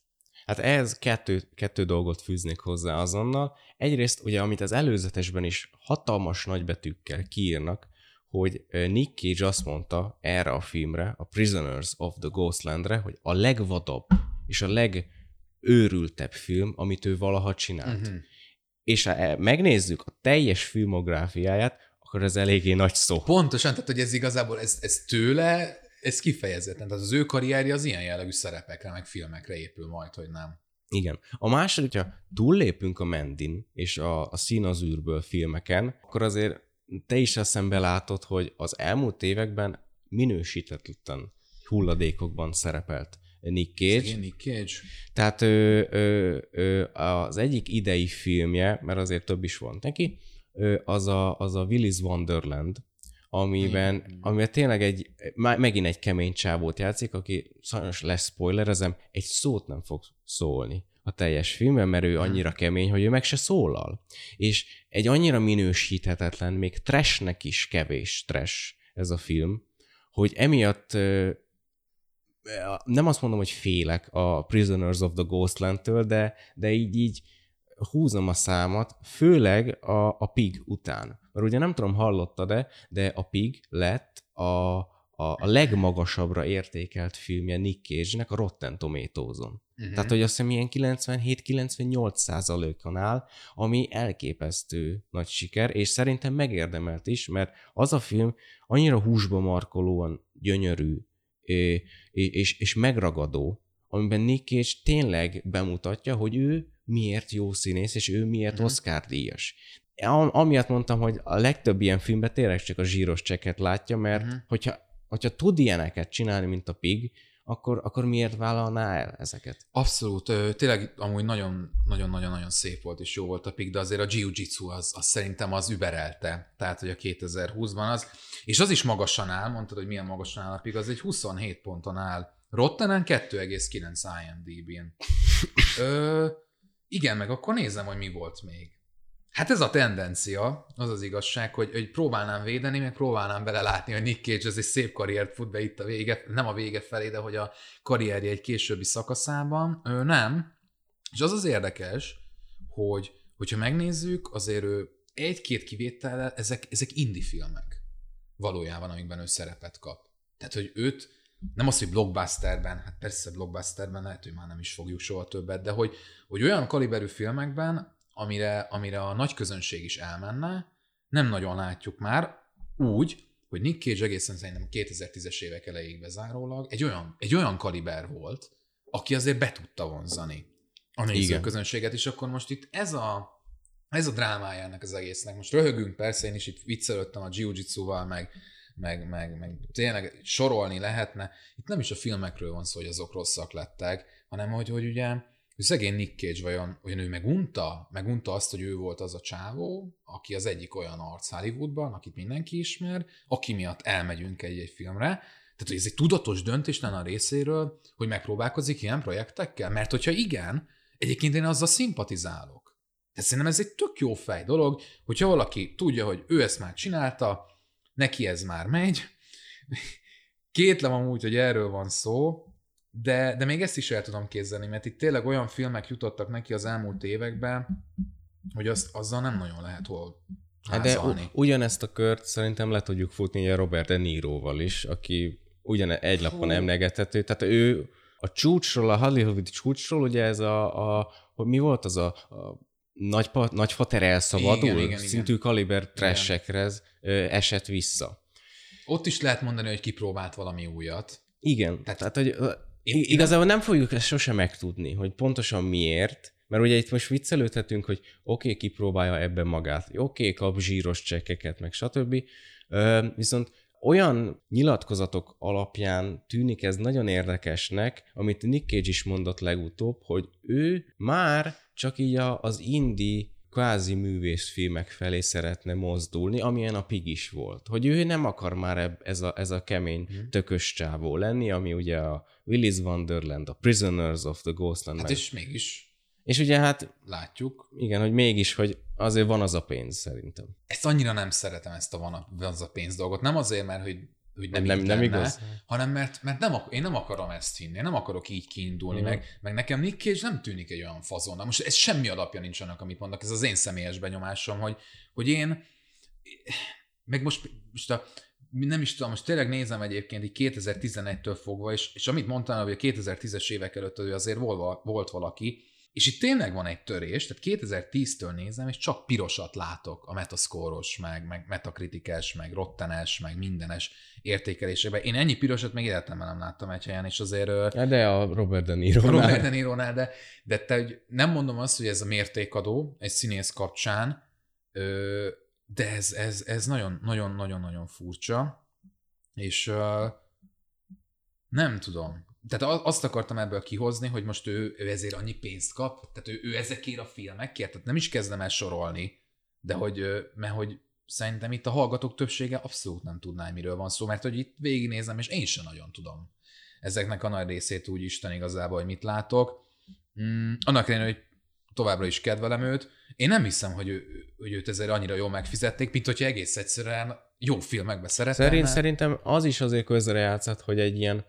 Hát ez kettő, kettő dolgot fűznék hozzá azonnal. Egyrészt ugye, amit az előzetesben is hatalmas nagybetűkkel kiírnak, hogy Nick Cage azt mondta erre a filmre, a Prisoners of the Ghostlandre, hogy a legvadabb és a legőrültebb film, amit ő valaha csinált. Uh-huh. És ha e, megnézzük a teljes filmográfiáját, akkor ez eléggé nagy szó. Pontosan, tehát hogy ez igazából, ez, ez tőle ez kifejezetten, tehát az ő karrierje az ilyen jellegű szerepekre, meg filmekre épül majd, hogy nem. Igen. A második, hogyha túllépünk a Mendin és a, a Szín az űrből filmeken, akkor azért te is eszembe látod, hogy az elmúlt években minősítetlen hulladékokban szerepelt Nick Cage. Igen, Nick Cage. Tehát ő, ő, ő, az egyik idei filmje, mert azért több is van neki, az a, az a Willis Wonderland, amiben, amiben tényleg egy, megint egy kemény csábót játszik, aki sajnos lesz spoilerezem, egy szót nem fog szólni a teljes filmben, mert ő annyira kemény, hogy ő meg se szólal. És egy annyira minősíthetetlen, még trashnek is kevés trash ez a film, hogy emiatt nem azt mondom, hogy félek a Prisoners of the Ghostland-től, de, de így, így húzom a számat, főleg a, a Pig után. Mert ugye nem tudom, hallottad-e, de a Pig lett a, a, a legmagasabbra értékelt filmje Nick Cage-nek a Rotten Tomatoes-on. Uh-huh. Tehát, hogy azt hiszem ilyen 97-98 százalékon áll, ami elképesztő nagy siker, és szerintem megérdemelt is, mert az a film annyira húsba markolóan gyönyörű, és, és, és megragadó, amiben Nick Cage tényleg bemutatja, hogy ő miért jó színész, és ő miért uh-huh. Oscar díjas. Amiatt mondtam, hogy a legtöbb ilyen filmben tényleg csak a zsíros cseket látja, mert uh-huh. hogyha, hogyha tud ilyeneket csinálni, mint a Pig, akkor, akkor miért vállalná el ezeket? Abszolút. Tényleg amúgy nagyon-nagyon-nagyon szép volt és jó volt a Pig, de azért a Jiu-Jitsu az, az szerintem az überelte. Tehát, hogy a 2020-ban az. És az is magasan áll, mondtad, hogy milyen magasan áll a Pig, az egy 27 ponton áll. Rottenen 2,9 IMDb-n. Ö, igen, meg akkor nézem, hogy mi volt még. Hát ez a tendencia, az az igazság, hogy, hogy próbálnám védeni, meg próbálnám belelátni, hogy Nick Cage ez egy szép karriert fut be itt a vége, nem a vége felé, de hogy a karrierje egy későbbi szakaszában. Ő nem. És az az érdekes, hogy hogyha megnézzük, azért ő egy-két kivétellel, ezek, ezek indie filmek valójában, amikben ő szerepet kap. Tehát, hogy őt nem az, hogy blockbusterben, hát persze blockbusterben lehet, hogy már nem is fogjuk soha többet, de hogy, hogy olyan kaliberű filmekben, amire, amire a nagy közönség is elmenne, nem nagyon látjuk már úgy, hogy Nick Cage egészen szerintem 2010-es évek elejéig bezárólag egy olyan, egy olyan kaliber volt, aki azért be tudta vonzani a néző közönséget, és akkor most itt ez a, ez a drámája ennek az egésznek. Most röhögünk, persze, én is itt viccelődtem a jiu val meg, meg, meg, meg tényleg sorolni lehetne. Itt nem is a filmekről van szó, hogy azok rosszak lettek, hanem hogy, hogy ugye hogy szegény Nick Cage vajon, hogy ő megunta, megunta azt, hogy ő volt az a csávó, aki az egyik olyan arc Hollywoodban, akit mindenki ismer, aki miatt elmegyünk egy-egy filmre, tehát, hogy ez egy tudatos döntés lenne a részéről, hogy megpróbálkozik ilyen projektekkel? Mert hogyha igen, egyébként én azzal szimpatizálok. Tehát szerintem ez egy tök jó fej dolog, hogyha valaki tudja, hogy ő ezt már csinálta, neki ez már megy. Kétlem amúgy, hogy erről van szó, de, de még ezt is el tudom képzelni, mert itt tényleg olyan filmek jutottak neki az elmúlt években, hogy azt, azzal nem nagyon lehet hol hát De u- ugyanezt a kört szerintem le tudjuk futni a Robert De Niroval is, aki ugyan egy lapon emlegethető. Tehát ő a csúcsról, a Hollywood csúcsról, ugye ez a, a hogy mi volt az a, a nagy, nagyfater elszabadul, igen, igen, szintű igen. kaliber trashekre esett vissza. Ott is lehet mondani, hogy kipróbált valami újat. Igen, tehát, tehát hogy én, igazából nem fogjuk ezt sose megtudni, hogy pontosan miért, mert ugye itt most viccelődhetünk, hogy oké, okay, kipróbálja ebben magát, oké, okay, kap zsíros csekkeket, meg stb. Viszont olyan nyilatkozatok alapján tűnik ez nagyon érdekesnek, amit Nick Cage is mondott legutóbb, hogy ő már csak így az indie kvázi művészfilmek felé szeretne mozdulni, amilyen a Pig is volt. Hogy ő nem akar már eb, ez, a, ez a kemény, mm. tökös csávó lenni, ami ugye a Willis Wonderland, a Prisoners of the Ghostland. Hát meg. és mégis és ugye hát... Látjuk. Igen, hogy mégis, hogy azért van az a pénz szerintem. Ezt annyira nem szeretem, ezt a van, a, van az a pénz dolgot. Nem azért, mert hogy hogy nem, nem, nem lenne, igaz? hanem mert, mert nem, én nem akarom ezt hinni, én nem akarok így kiindulni, mm. meg, meg nekem Nick Cage nem tűnik egy olyan fazon. Most ez semmi alapja nincs annak, amit mondnak, ez az én személyes benyomásom, hogy, hogy én, meg most, most a, nem is tudom, most tényleg nézem egyébként így 2011-től fogva, és, és amit mondtam, hogy a 2010-es évek előtt azért volt, volt valaki, és itt tényleg van egy törés, tehát 2010-től nézem, és csak pirosat látok a metaszkóros, meg, meg metakritikes, meg rottenes, meg mindenes értékelésében. Én ennyi pirosat még életemben nem láttam egy helyen, és azért... De a Robert De Niro. Robert De niro de, de te, nem mondom azt, hogy ez a mértékadó egy színész kapcsán, de ez, ez, ez nagyon, nagyon, nagyon, nagyon furcsa, és nem tudom tehát azt akartam ebből kihozni, hogy most ő, ő ezért annyi pénzt kap, tehát ő, ő ezekért a filmekért, tehát nem is kezdem el sorolni, de hogy, mert hogy szerintem itt a hallgatók többsége abszolút nem tudná, miről van szó, mert hogy itt végignézem, és én sem nagyon tudom ezeknek a nagy részét úgy Isten igazából, hogy mit látok. Mm, annak ellenére, hogy továbbra is kedvelem őt, én nem hiszem, hogy, ő, hogy őt ezért annyira jól megfizették, mint hogyha egész egyszerűen jó filmekbe szeretne. Szerint, szerintem az is azért közrejátszott, hogy egy ilyen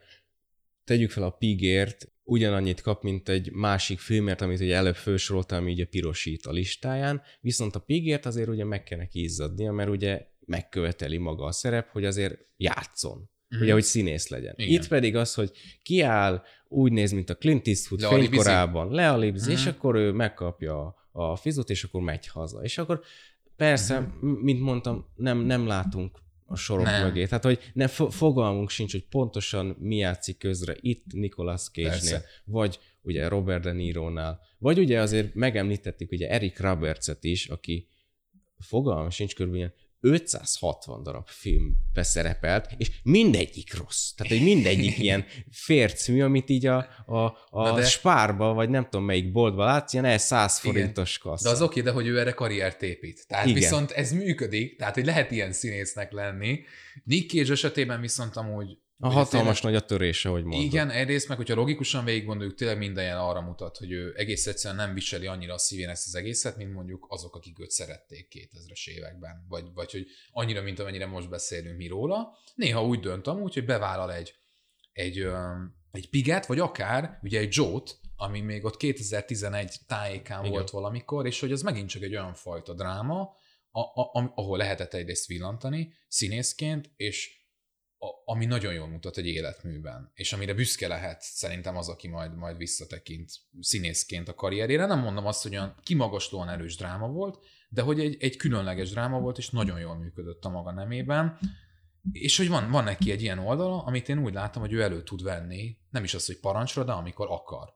tegyük fel a Pigért, ugyanannyit kap, mint egy másik filmért, amit ugye előbb felsoroltam, ami ugye pirosít a listáján, viszont a Pigért azért ugye meg kell neki izzadnia, mert ugye megköveteli maga a szerep, hogy azért játszon. Mm. Ugye, hogy színész legyen. Igen. Itt pedig az, hogy kiáll, úgy néz, mint a Clint Eastwood fénykorában, lealibzi, mm. és akkor ő megkapja a fizut, és akkor megy haza. És akkor persze, mm. mint mondtam, nem, nem látunk a sorok nem. mögé. Tehát, hogy ne fogalmunk sincs, hogy pontosan mi játszik közre itt Nicolas Cage-nél, vagy ugye Robert De Niro-nál, vagy ugye azért megemlítettük ugye Eric Roberts-et is, aki fogalmam sincs körülbelül 560 darab filmbe szerepelt, és mindegyik rossz. Tehát, hogy mindegyik ilyen fércmű, amit így a, a, a de... spárba, vagy nem tudom melyik boltba látsz, ilyen el 100 forintos kassz. De az oké, de hogy ő erre karriert épít. Tehát Igen. viszont ez működik, tehát hogy lehet ilyen színésznek lenni. Nick Cage esetében viszont amúgy a hatalmas nagy a törése, hogy mondod. Igen, egyrészt meg, hogyha logikusan végig gondoljuk, tényleg minden jel arra mutat, hogy ő egész egyszerűen nem viseli annyira a szívén ezt az egészet, mint mondjuk azok, akik őt szerették 2000-es években, vagy, vagy hogy annyira, mint amennyire most beszélünk mi róla. Néha úgy dönt amúgy, hogy bevállal egy, egy, egy piget, vagy akár ugye egy Joe-t, ami még ott 2011 tájékán Igen. volt valamikor, és hogy az megint csak egy olyan fajta dráma, a, a, ahol lehetett egyrészt villantani színészként, és a, ami nagyon jól mutat egy életműben, és amire büszke lehet szerintem az, aki majd, majd visszatekint színészként a karrierére. Nem mondom azt, hogy olyan kimagaslóan erős dráma volt, de hogy egy, egy különleges dráma volt, és nagyon jól működött a maga nemében. És hogy van, van neki egy ilyen oldala, amit én úgy látom, hogy ő elő tud venni, nem is az, hogy parancsra, de amikor akar.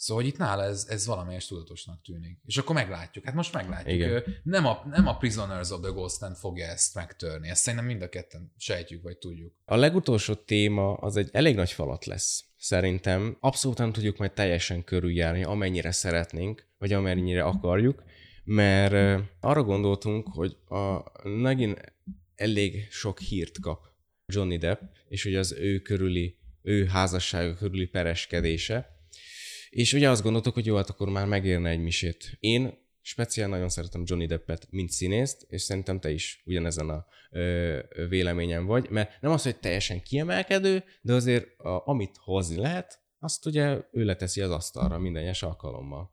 Szóval, hogy itt nála ez, ez valamelyes tudatosnak tűnik. És akkor meglátjuk. Hát most meglátjuk. Igen. Nem, a, nem a Prisoners of the Ghost fogja ezt megtörni. Ezt szerintem mind a ketten sejtjük, vagy tudjuk. A legutolsó téma az egy elég nagy falat lesz. Szerintem abszolút nem tudjuk majd teljesen körüljárni, amennyire szeretnénk, vagy amennyire akarjuk, mert arra gondoltunk, hogy a, megint elég sok hírt kap Johnny Depp, és hogy az ő körüli, ő házassága körüli pereskedése, és ugye azt gondoltuk, hogy jó, hát akkor már megérne egy misét. Én speciál nagyon szeretem Johnny Deppet, mint színészt, és szerintem te is ugyanezen a ö, véleményen vagy, mert nem az, hogy teljesen kiemelkedő, de azért a, amit hozni lehet, azt ugye ő leteszi az asztalra minden egyes alkalommal.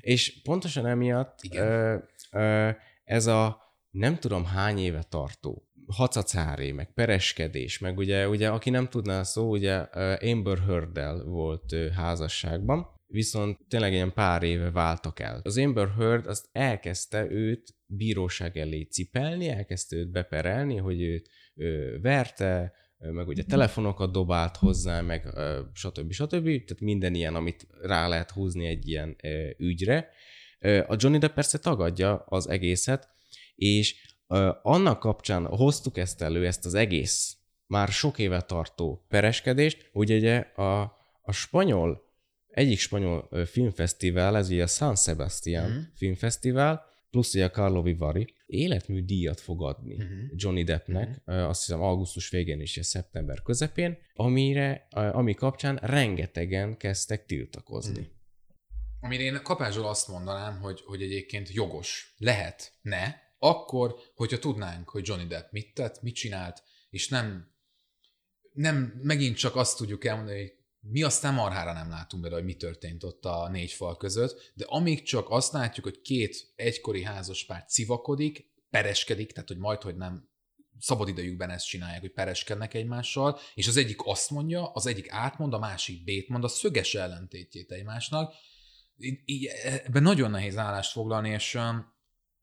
És pontosan emiatt Igen. Ö, ö, ez a nem tudom hány éve tartó hacacáré, meg pereskedés, meg ugye, ugye aki nem tudná szó, ugye Amber heard volt házasságban, viszont tényleg ilyen pár éve váltak el. Az Amber Heard azt elkezdte őt bíróság elé cipelni, elkezdte őt beperelni, hogy őt ő, verte, meg ugye telefonokat dobált hozzá, meg stb. stb. Tehát minden ilyen, amit rá lehet húzni egy ilyen ügyre. A Johnny Depp persze tagadja az egészet, és annak kapcsán hoztuk ezt elő, ezt az egész már sok éve tartó pereskedést, hogy ugye a, a spanyol egyik spanyol filmfesztivál, ez ugye a San Sebastian uh-huh. filmfesztivál, plusz ugye a Carlo Vivari életmű díjat fog adni uh-huh. Johnny Deppnek, uh-huh. azt hiszem augusztus végén és szeptember közepén, amire, ami kapcsán rengetegen kezdtek tiltakozni. Uh-huh. Amire én kapásról azt mondanám, hogy, hogy egyébként jogos. Lehet, ne, akkor, hogyha tudnánk, hogy Johnny Depp mit tett, mit csinált, és nem, nem megint csak azt tudjuk elmondani, hogy mi aztán marhára nem látunk bele, hogy mi történt ott a négy fal között, de amíg csak azt látjuk, hogy két egykori házaspár civakodik, pereskedik, tehát hogy majd, hogy nem szabadidejükben ezt csinálják, hogy pereskednek egymással, és az egyik azt mondja, az egyik átmond, a másik bét mond, a szöges ellentétjét egymásnak. Így, ebben nagyon nehéz állást foglalni, és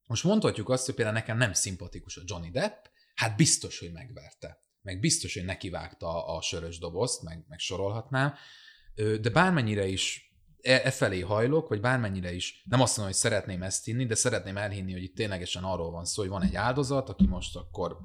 most mondhatjuk azt, hogy például nekem nem szimpatikus a Johnny Depp, hát biztos, hogy megverte. Meg biztos, hogy nekivágta a sörös dobozt, meg, meg sorolhatnám, de bármennyire is e, e felé hajlok, vagy bármennyire is, nem azt mondom, hogy szeretném ezt hinni, de szeretném elhinni, hogy itt ténylegesen arról van szó, hogy van egy áldozat, aki most akkor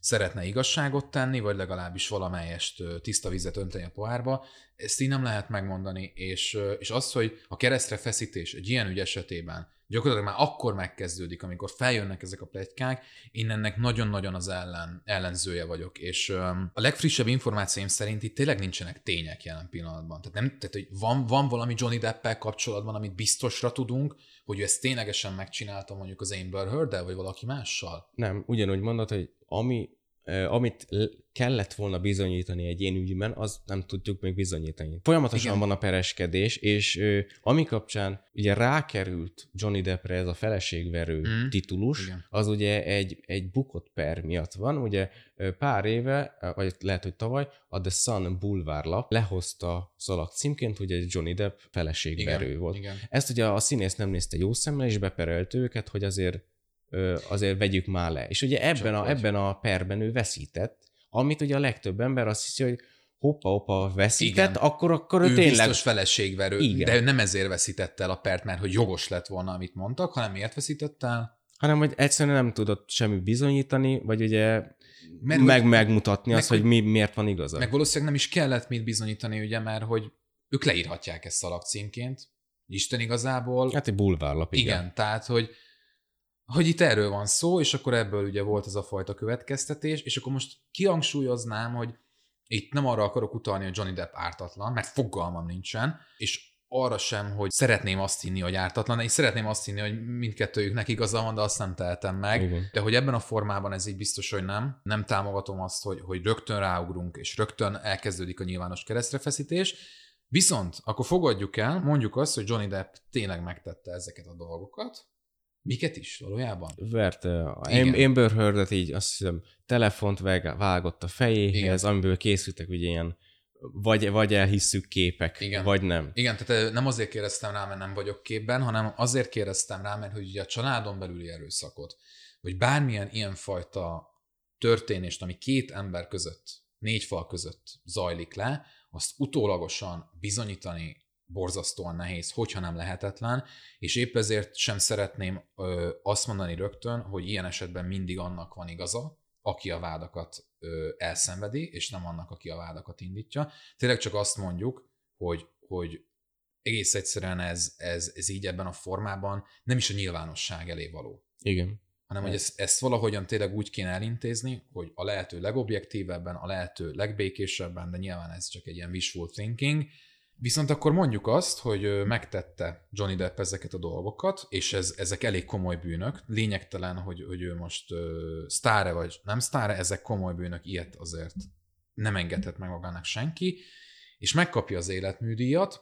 szeretne igazságot tenni, vagy legalábbis valamelyest tiszta vizet önteni a pohárba, ezt így nem lehet megmondani, és, és az, hogy a keresztre feszítés egy ilyen ügy esetében gyakorlatilag már akkor megkezdődik, amikor feljönnek ezek a pletykák, én ennek nagyon-nagyon az ellen, ellenzője vagyok, és a legfrissebb információim szerint itt tényleg nincsenek tények jelen pillanatban. Tehát, nem, tehát hogy van, van valami Johnny Depp-el kapcsolatban, amit biztosra tudunk, hogy ő ezt ténylegesen megcsinálta mondjuk az Amber heard vagy valaki mással? Nem, ugyanúgy mondod, hogy ami amit kellett volna bizonyítani egy ilyen ügyben, az nem tudjuk még bizonyítani. Folyamatosan Igen. van a pereskedés, és ami kapcsán ugye rákerült Johnny Deppre ez a feleségverő mm. titulus, Igen. az ugye egy, egy bukott per miatt van. Ugye pár éve, vagy lehet, hogy tavaly, a The Sun Boulevard lap lehozta szalag címként, hogy egy Johnny Depp feleségverő Igen. volt. Igen. Ezt ugye a színész nem nézte jó szemmel, és beperelt őket, hogy azért azért vegyük már le. És ugye ebben a, ebben a perben ő veszített, amit ugye a legtöbb ember azt hiszi, hogy hoppa, hoppa, veszített, Igen. akkor, akkor ő, ő tényleg... biztos feleségverő, Igen. de ő nem ezért veszített el a pert, mert hogy jogos lett volna, amit mondtak, hanem miért veszített el? Hanem, hogy egyszerűen nem tudott semmi bizonyítani, vagy ugye mert meg, hogy, megmutatni meg, azt, hogy mi, miért van igaza. Meg valószínűleg nem is kellett mit bizonyítani, ugye, mert hogy ők leírhatják ezt szalagcímként, Isten igazából. Hát egy bulvárlap, igen. Igen, tehát, hogy hogy itt erről van szó, és akkor ebből ugye volt ez a fajta következtetés, és akkor most kihangsúlyoznám, hogy itt nem arra akarok utalni, hogy Johnny Depp ártatlan, mert fogalmam nincsen, és arra sem, hogy szeretném azt hinni, hogy ártatlan, és szeretném azt hinni, hogy mindkettőjüknek igaza van, de azt nem tehetem meg. Igen. De hogy ebben a formában ez így biztos, hogy nem. Nem támogatom azt, hogy, hogy rögtön ráugrunk, és rögtön elkezdődik a nyilvános keresztrefeszítés. Viszont akkor fogadjuk el, mondjuk azt, hogy Johnny Depp tényleg megtette ezeket a dolgokat, Miket is valójában? Verte a Amber heard így azt hiszem telefont vágott a fejéhez, Igen. amiből készültek ugye ilyen vagy, vagy elhisszük képek, Igen. vagy nem. Igen, tehát nem azért kérdeztem rá, mert nem vagyok képben, hanem azért kérdeztem rá, mert hogy ugye a családon belüli erőszakot, vagy bármilyen ilyenfajta történést, ami két ember között, négy fal között zajlik le, azt utólagosan bizonyítani borzasztóan nehéz, hogyha nem lehetetlen, és épp ezért sem szeretném ö, azt mondani rögtön, hogy ilyen esetben mindig annak van igaza, aki a vádakat ö, elszenvedi, és nem annak, aki a vádakat indítja. Tényleg csak azt mondjuk, hogy, hogy egész egyszerűen ez, ez, ez így ebben a formában nem is a nyilvánosság elé való. Igen. Hanem, hogy ezt, ezt valahogyan tényleg úgy kéne elintézni, hogy a lehető legobjektívebben, a lehető legbékésebben, de nyilván ez csak egy ilyen wishful thinking, Viszont akkor mondjuk azt, hogy megtette Johnny Depp ezeket a dolgokat, és ez, ezek elég komoly bűnök. Lényegtelen, hogy, hogy ő most uh, sztáre vagy nem sztáre, ezek komoly bűnök, ilyet azért nem engedhet meg magának senki, és megkapja az életműdíjat,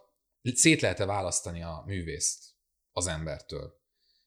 szét lehet-e választani a művészt az embertől?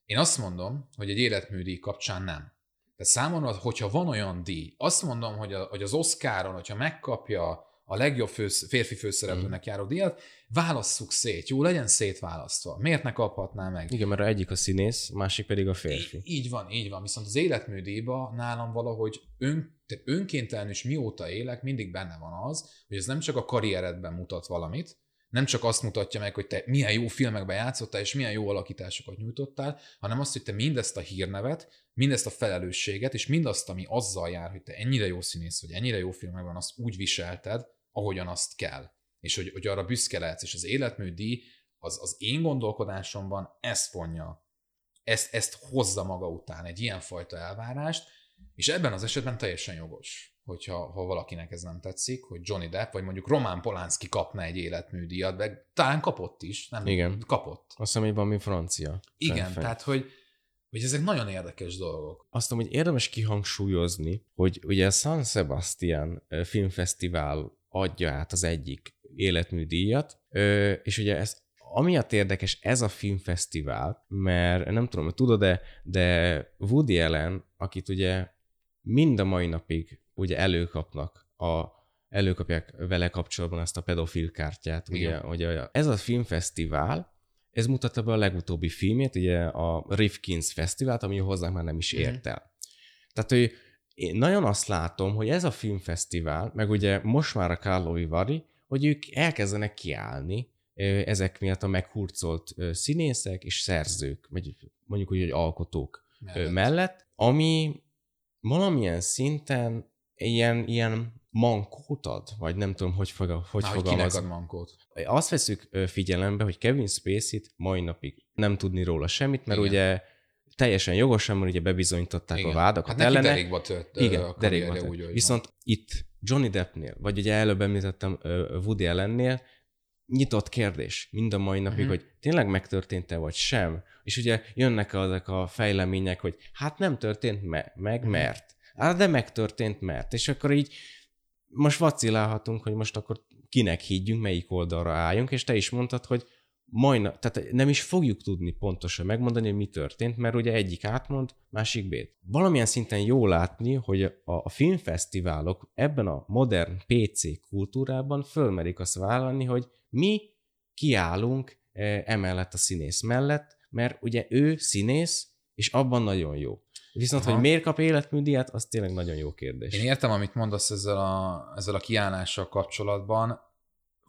Én azt mondom, hogy egy életműdíj kapcsán nem. Tehát számomra, hogyha van olyan díj, azt mondom, hogy, a, hogy az Oscaron, hogyha megkapja a legjobb fősz, férfi főszereplőnek mm. járó díjat, válasszuk szét, jó, legyen szétválasztva. Miért ne kaphatná meg? Igen, mert egyik a színész, másik pedig a férfi. Így, így van, így van. Viszont az életműdíjba nálam valahogy ön, önkéntelenül is mióta élek, mindig benne van az, hogy ez nem csak a karrieredben mutat valamit, nem csak azt mutatja meg, hogy te milyen jó filmekben játszottál, és milyen jó alakításokat nyújtottál, hanem azt, hogy te mindezt a hírnevet, mindezt a felelősséget, és mindazt, ami azzal jár, hogy te ennyire jó színész vagy, ennyire jó filmekben, azt úgy viselted, ahogyan azt kell. és hogy, hogy arra büszke lehetsz, és az életműdíj az, az én gondolkodásomban ezt vonja, ezt, ezt hozza maga után, egy ilyenfajta elvárást, és ebben az esetben teljesen jogos, hogyha ha valakinek ez nem tetszik, hogy Johnny Depp, vagy mondjuk Román Polánszki kapna egy életműdíjat, de talán kapott is, nem? Igen. Kapott. Azt hiszem, hogy valami francia. Igen, fenn. tehát hogy, hogy ezek nagyon érdekes dolgok. Azt mondom, hogy érdemes kihangsúlyozni, hogy ugye a San Sebastian Filmfesztivál adja át az egyik életműdíjat, ö, és ugye ez amiatt érdekes ez a filmfesztivál, mert nem tudom, hogy tudod-e, de Woody Allen, akit ugye mind a mai napig ugye előkapnak a előkapják vele kapcsolatban ezt a pedofil kártyát. Ugye, Igen. a- ez a filmfesztivál, ez mutatta be a legutóbbi filmét, ugye a Rifkins Fesztivált, ami hozzánk már nem is Mhm. ért el. Tehát, hogy én nagyon azt látom, hogy ez a filmfesztivál, meg ugye most már a Carlo Vivari, hogy ők elkezdenek kiállni ezek miatt a meghurcolt színészek és szerzők, vagy mondjuk úgy, hogy alkotók Mellett. mellett, ami valamilyen szinten ilyen, ilyen mankót ad, vagy nem tudom, hogy, fog, hogy Na, hogy fogalmaz. ad mankót? Azt veszük figyelembe, hogy Kevin Spacey-t mai napig nem tudni róla semmit, mert Igen. ugye teljesen jogosan, mert ugye bebizonyították Igen. a vádakat hát ellene. derékba tört Igen, a derékba tört. úgy, Viszont itt Johnny Deppnél, vagy ugye előbb említettem Woody Allennél, nyitott kérdés mind a mai napig, Mhm. hogy tényleg megtörtént-e vagy sem. És ugye jönnek azok a fejlemények, hogy hát nem történt me- meg, Mhm. mert. Hát de megtörtént, mert. És akkor így most vacilálhatunk, hogy most akkor kinek higgyünk, melyik oldalra álljunk, és te is mondtad, hogy majdnem, tehát nem is fogjuk tudni pontosan megmondani, hogy mi történt, mert ugye egyik átmond, másik bét. Valamilyen szinten jó látni, hogy a, a filmfesztiválok ebben a modern PC kultúrában fölmerik azt vállalni, hogy mi kiállunk eh, emellett a színész mellett, mert ugye ő színész, és abban nagyon jó. Viszont, Aha. hogy miért kap életműdíjat, az tényleg nagyon jó kérdés. Én értem, amit mondasz ezzel a, ezzel a kiállással kapcsolatban.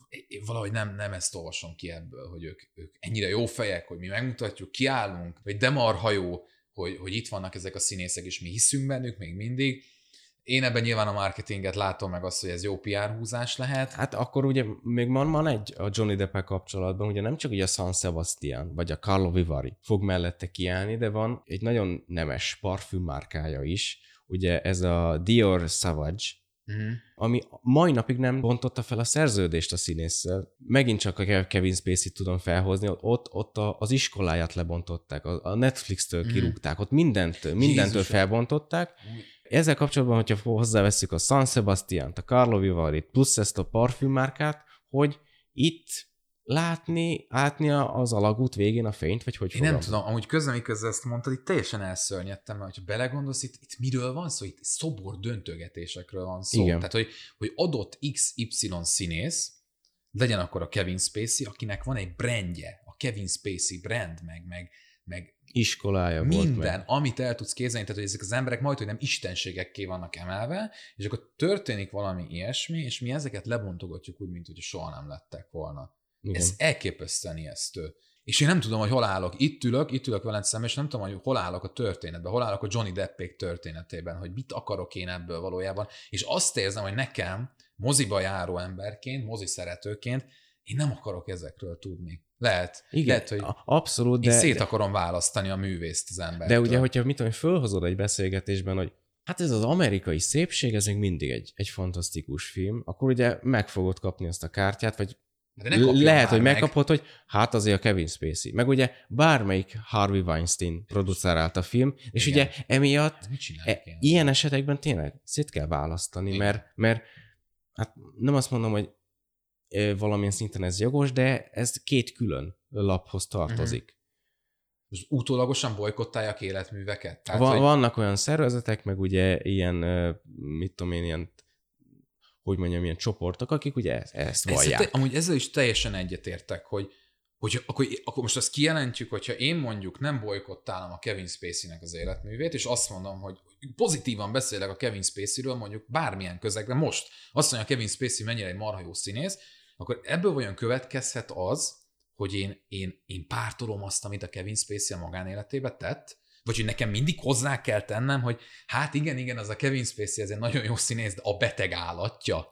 Én valahogy nem, nem ezt olvasom ki ebből, hogy ők, ők ennyire jó fejek, hogy mi megmutatjuk, kiállunk, vagy de marha jó, hogy, hogy itt vannak ezek a színészek, és mi hiszünk bennük még mindig. Én ebben nyilván a marketinget látom meg azt, hogy ez jó PR húzás lehet. Hát akkor ugye még van, van egy a Johnny depp kapcsolatban, ugye nem csak ugye a San Sebastian, vagy a Carlo Vivari fog mellette kiállni, de van egy nagyon nemes parfümmárkája is, ugye ez a Dior Savage, Mm. ami mai napig nem bontotta fel a szerződést a színésszel. Megint csak a Kevin Spacey tudom felhozni, ott, ott a, az iskoláját lebontották, a Netflix-től Mhm. kirúgták, ott mindent, mindentől Jézusom. felbontották. Ezzel kapcsolatban, hogyha hozzáveszünk a San Sebastian-t, a Carlo Vivarit, plusz ezt a parfümmárkát, hogy itt látni, látni az alagút végén a fényt, vagy hogy Én nem fogalmazom? tudom, amúgy közben, miközben ezt mondtad, itt teljesen elszörnyedtem, mert ha belegondolsz, itt, itt miről van szó? Itt szobor döntögetésekről van szó. Igen. Tehát, hogy, hogy adott XY színész, legyen akkor a Kevin Spacey, akinek van egy brandje, a Kevin Spacey brand, meg, meg, meg Iskolája volt minden, meg. amit el tudsz képzelni, tehát hogy ezek az emberek majd, hogy nem istenségekké vannak emelve, és akkor történik valami ilyesmi, és mi ezeket lebontogatjuk úgy, mint hogy soha nem lettek volna. Igen. Ez elképesztően ijesztő. És én nem tudom, hogy hol állok. Itt ülök, itt ülök veled szemben, és nem tudom, hogy hol állok a történetben, hol állok a Johnny Deppék történetében, hogy mit akarok én ebből valójában. És azt érzem, hogy nekem, moziba járó emberként, mozi szeretőként, én nem akarok ezekről tudni. Lehet, Igen, lehet hogy abszolút, én de, szét de, akarom választani a művészt az embertől. de ugye, hogyha mit tudom, fölhozod egy beszélgetésben, hogy hát ez az amerikai szépség, ez még mindig egy, egy fantasztikus film, akkor ugye meg fogod kapni azt a kártyát, vagy De ne lehet, hogy meg. megkapod, hogy hát azért a Kevin Spacey. Meg ugye bármelyik Harvey Weinstein producerált a film, és Igen. ugye emiatt Hát e, ilyen esetekben tényleg szét kell választani, Igen. mert, mert hát nem azt mondom, hogy valamilyen szinten ez jogos, de ez két külön laphoz tartozik. Most utólagosan bolykottálják életműveket? Tehát, hogy... Vannak olyan szervezetek, meg ugye ilyen, mit tudom én, ilyen hogy mondjam, ilyen csoportok, akik ugye ezt, ezt Ezzel vallják. te, amúgy ezzel is teljesen egyetértek, hogy, hogy akkor, akkor most azt kijelentjük, hogyha én mondjuk nem bolykottálom a Kevin Spacey-nek az életművét, és azt mondom, hogy pozitívan beszélek a Kevin Spacey-ről, mondjuk bármilyen közegben most, azt mondja, Kevin Spacey mennyire egy marha jó színész, akkor ebből vajon következhet az, hogy én, én, én pártolom azt, amit a Kevin Spacey a magánéletébe tett, vagy hogy nekem mindig hozzá kell tennem, hogy hát igen, igen, az a Kevin Spacey, ez egy nagyon jó színész, de a beteg állatja.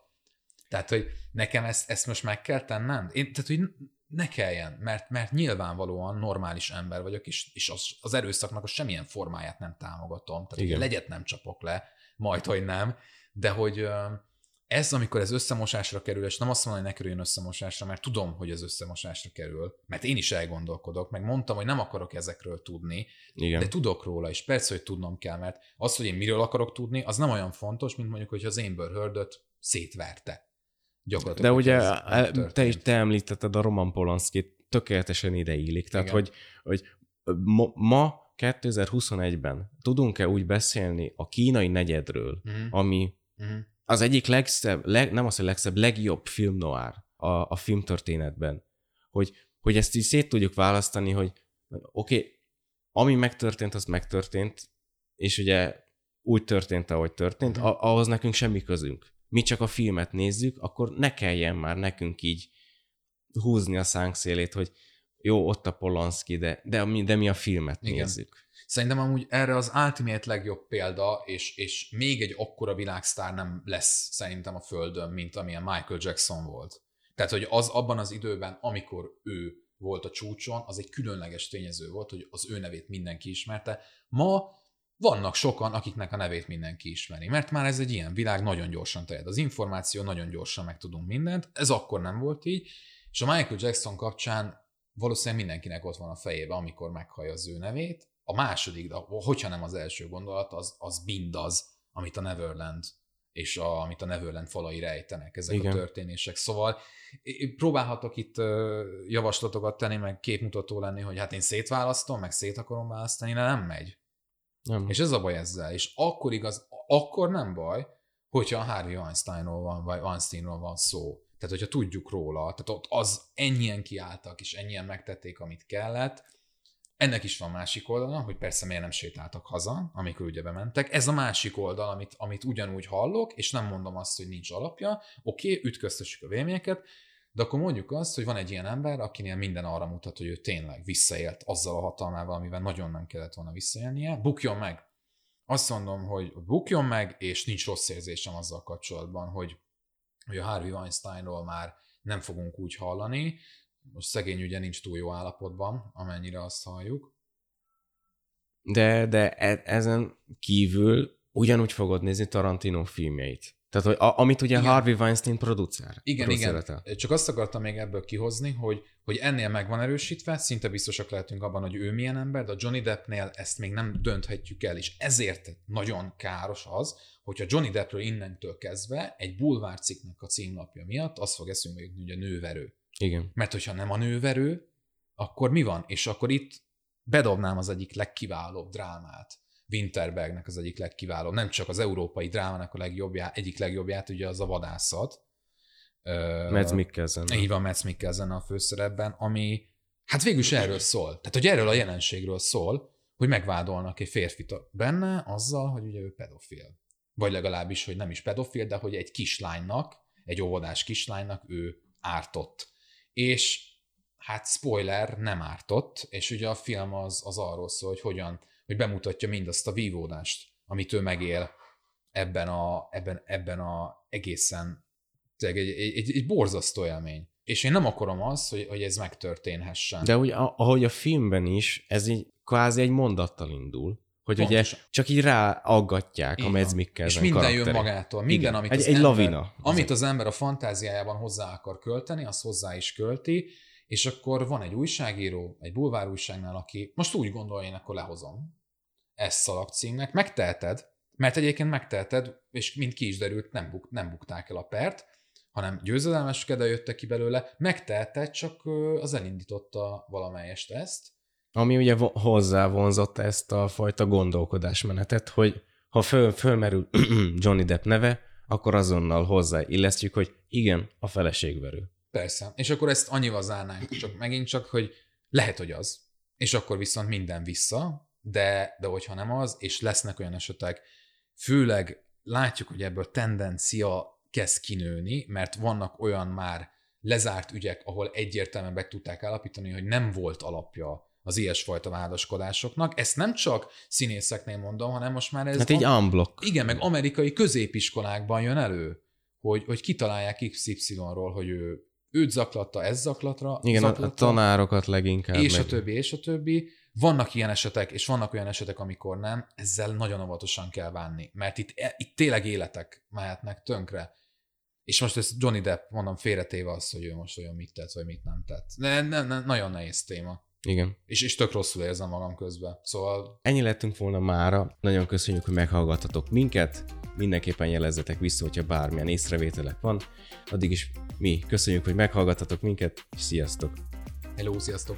Tehát, hogy nekem ezt, ezt most meg kell tennem? Én, tehát, hogy ne kelljen, mert, mert nyilvánvalóan normális ember vagyok, és, és az, az erőszaknak a semmilyen formáját nem támogatom. Tehát Igen. legyet nem csapok le, majd, hogy nem, de hogy ez, amikor ez összemosásra kerül, és nem azt mondom, hogy ne kerüljön összemosásra, mert tudom, hogy ez összemosásra kerül, mert én is elgondolkodok, meg mondtam, hogy nem akarok ezekről tudni, Igen. de tudok róla, és persze, hogy tudnom kell, mert az, hogy én miről akarok tudni, az nem olyan fontos, mint mondjuk, hogy az Amber Heardöt szétverte. De ugye te is te említetted a Roman Polanskit, tökéletesen ide illik. Tehát, Igen. hogy, hogy ma 2021-ben tudunk-e úgy beszélni a kínai negyedről, uh-huh. ami uh-huh. Az egyik legszebb, leg, nem az, hogy legszebb, legjobb film noir a, a filmtörténetben, hogy, hogy ezt így szét tudjuk választani, hogy oké, okay, ami megtörtént, az megtörtént, és ugye úgy történt, ahogy történt, uh-huh. ahhoz nekünk semmi közünk mi csak a filmet nézzük, akkor ne kelljen már nekünk így húzni a szánk szélét, hogy jó, ott a Polanski, de, de, mi, de mi a filmet Igen. nézzük. Szerintem amúgy erre az ultimate legjobb példa, és, és még egy akkora világsztár nem lesz szerintem a Földön, mint amilyen Michael Jackson volt. Tehát, hogy az abban az időben, amikor ő volt a csúcson, az egy különleges tényező volt, hogy az ő nevét mindenki ismerte. Ma vannak sokan, akiknek a nevét mindenki ismeri, mert már ez egy ilyen világ, nagyon gyorsan terjed az információ, nagyon gyorsan megtudunk mindent, ez akkor nem volt így, és a Michael Jackson kapcsán valószínűleg mindenkinek ott van a fejében, amikor meghallja az ő nevét. A második, hogyha nem az első gondolat, az, az mind az, amit a Neverland és a, amit a Neverland falai rejtenek, ezek Igen. a történések. Szóval próbálhatok itt javaslatokat tenni, meg képmutató lenni, hogy hát én szétválasztom, meg szét akarom választani, de nem megy. Nem. És ez a baj ezzel. És akkor igaz, akkor nem baj, hogyha a Harvey Weinsteinról van, vagy Weinsteinról van szó. Tehát, hogyha tudjuk róla, tehát ott az ennyien kiálltak, és ennyien megtették, amit kellett, ennek is van másik oldala, hogy persze miért nem sétáltak haza, amikor ugye bementek. Ez a másik oldal, amit, amit ugyanúgy hallok, és nem mondom azt, hogy nincs alapja. Oké, okay, ütköztessük a véleményeket, de akkor mondjuk azt, hogy van egy ilyen ember, akinél minden arra mutat, hogy ő tényleg visszaélt azzal a hatalmával, amivel nagyon nem kellett volna visszaélnie. Bukjon meg! Azt mondom, hogy bukjon meg, és nincs rossz érzésem azzal kapcsolatban, hogy, hogy a Harvey Weinsteinról már nem fogunk úgy hallani. Most szegény ugye nincs túl jó állapotban, amennyire azt halljuk. De, de e- ezen kívül ugyanúgy fogod nézni Tarantino filmjeit. Tehát, hogy a, amit ugye igen. Harvey Weinstein producer. Igen, igen. Csak azt akartam még ebből kihozni, hogy, hogy ennél meg van erősítve, szinte biztosak lehetünk abban, hogy ő milyen ember, de a Johnny Deppnél ezt még nem dönthetjük el, és ezért nagyon káros az, hogyha Johnny Deppről innentől kezdve egy bulvárciknek a címlapja miatt az fog eszünkbe jutni, hogy a nőverő. Igen. Mert hogyha nem a nőverő, akkor mi van? És akkor itt bedobnám az egyik legkiválóbb drámát, Winterbergnek az egyik legkiváló, nem csak az európai drámának a legjobbját, egyik legjobbját, ugye az a vadászat. Mads Mikkelsen. Így van, Mads Mikkelsen a főszerepben, ami hát végül is erről szól. Tehát, hogy erről a jelenségről szól, hogy megvádolnak egy férfit benne azzal, hogy ugye ő pedofil. Vagy legalábbis, hogy nem is pedofil, de hogy egy kislánynak, egy óvodás kislánynak ő ártott. És hát spoiler, nem ártott, és ugye a film az, az arról szól, hogy hogyan hogy bemutatja mindazt a vívódást, amit ő megél ebben a, ebben, ebben a egészen egy, egy, egy, egy borzasztó élmény. És én nem akarom azt, hogy, hogy ez megtörténhessen. De úgy, ahogy a filmben is, ez így kvázi egy mondattal indul, hogy Pontosan. ugye csak így ráaggatják a Mads És minden jön magától. Minden, Igen. amit, egy, az egy ember, lavina. Amit az ember a fantáziájában hozzá akar költeni, azt hozzá is költi, és akkor van egy újságíró, egy bulvár újságnál, aki most úgy gondolja, én akkor lehozom ezt szalagcímnek. Megteheted, mert egyébként megteheted, és mint ki is derült, nem, buk, nem bukták el a pert, hanem győzedelmeskedve jöttek ki belőle, megteheted, csak az elindította valamelyest ezt. Ami ugye hozzá vonzott ezt a fajta gondolkodásmenetet, hogy ha föl, fölmerül Johnny Depp neve, akkor azonnal hozzá illesztjük, hogy igen, a feleségverő. Persze. És akkor ezt annyival zárnánk, csak megint csak, hogy lehet, hogy az. És akkor viszont minden vissza, de, de hogyha nem az, és lesznek olyan esetek, főleg látjuk, hogy ebből tendencia kezd kinőni, mert vannak olyan már lezárt ügyek, ahol egyértelműen meg tudták állapítani, hogy nem volt alapja az ilyesfajta vádaskodásoknak. Ezt nem csak színészeknél mondom, hanem most már ez... Hát egy unblock. Igen, meg amerikai középiskolákban jön elő hogy, hogy kitalálják XY-ról, hogy ő őt zaklatta, ez zaklatra, Igen, zaklatta, a tanárokat leginkább. és meg... a többi, és a többi. Vannak ilyen esetek, és vannak olyan esetek, amikor nem, ezzel nagyon óvatosan kell bánni, mert itt, e, itt tényleg életek mehetnek tönkre. És most ez Johnny Depp, mondom, félretéve az, hogy ő most olyan mit tett, vagy mit nem tett. Ne, ne, ne, nagyon nehéz téma. Igen. És, és tök rosszul érzem magam közben. Szóval Ennyi lettünk volna mára. Nagyon köszönjük, hogy meghallgattatok minket. Mindenképpen jelezzetek vissza, hogyha bármilyen észrevételek van. Addig is mi köszönjük, hogy meghallgattatok minket, és sziasztok! hello, sziasztok!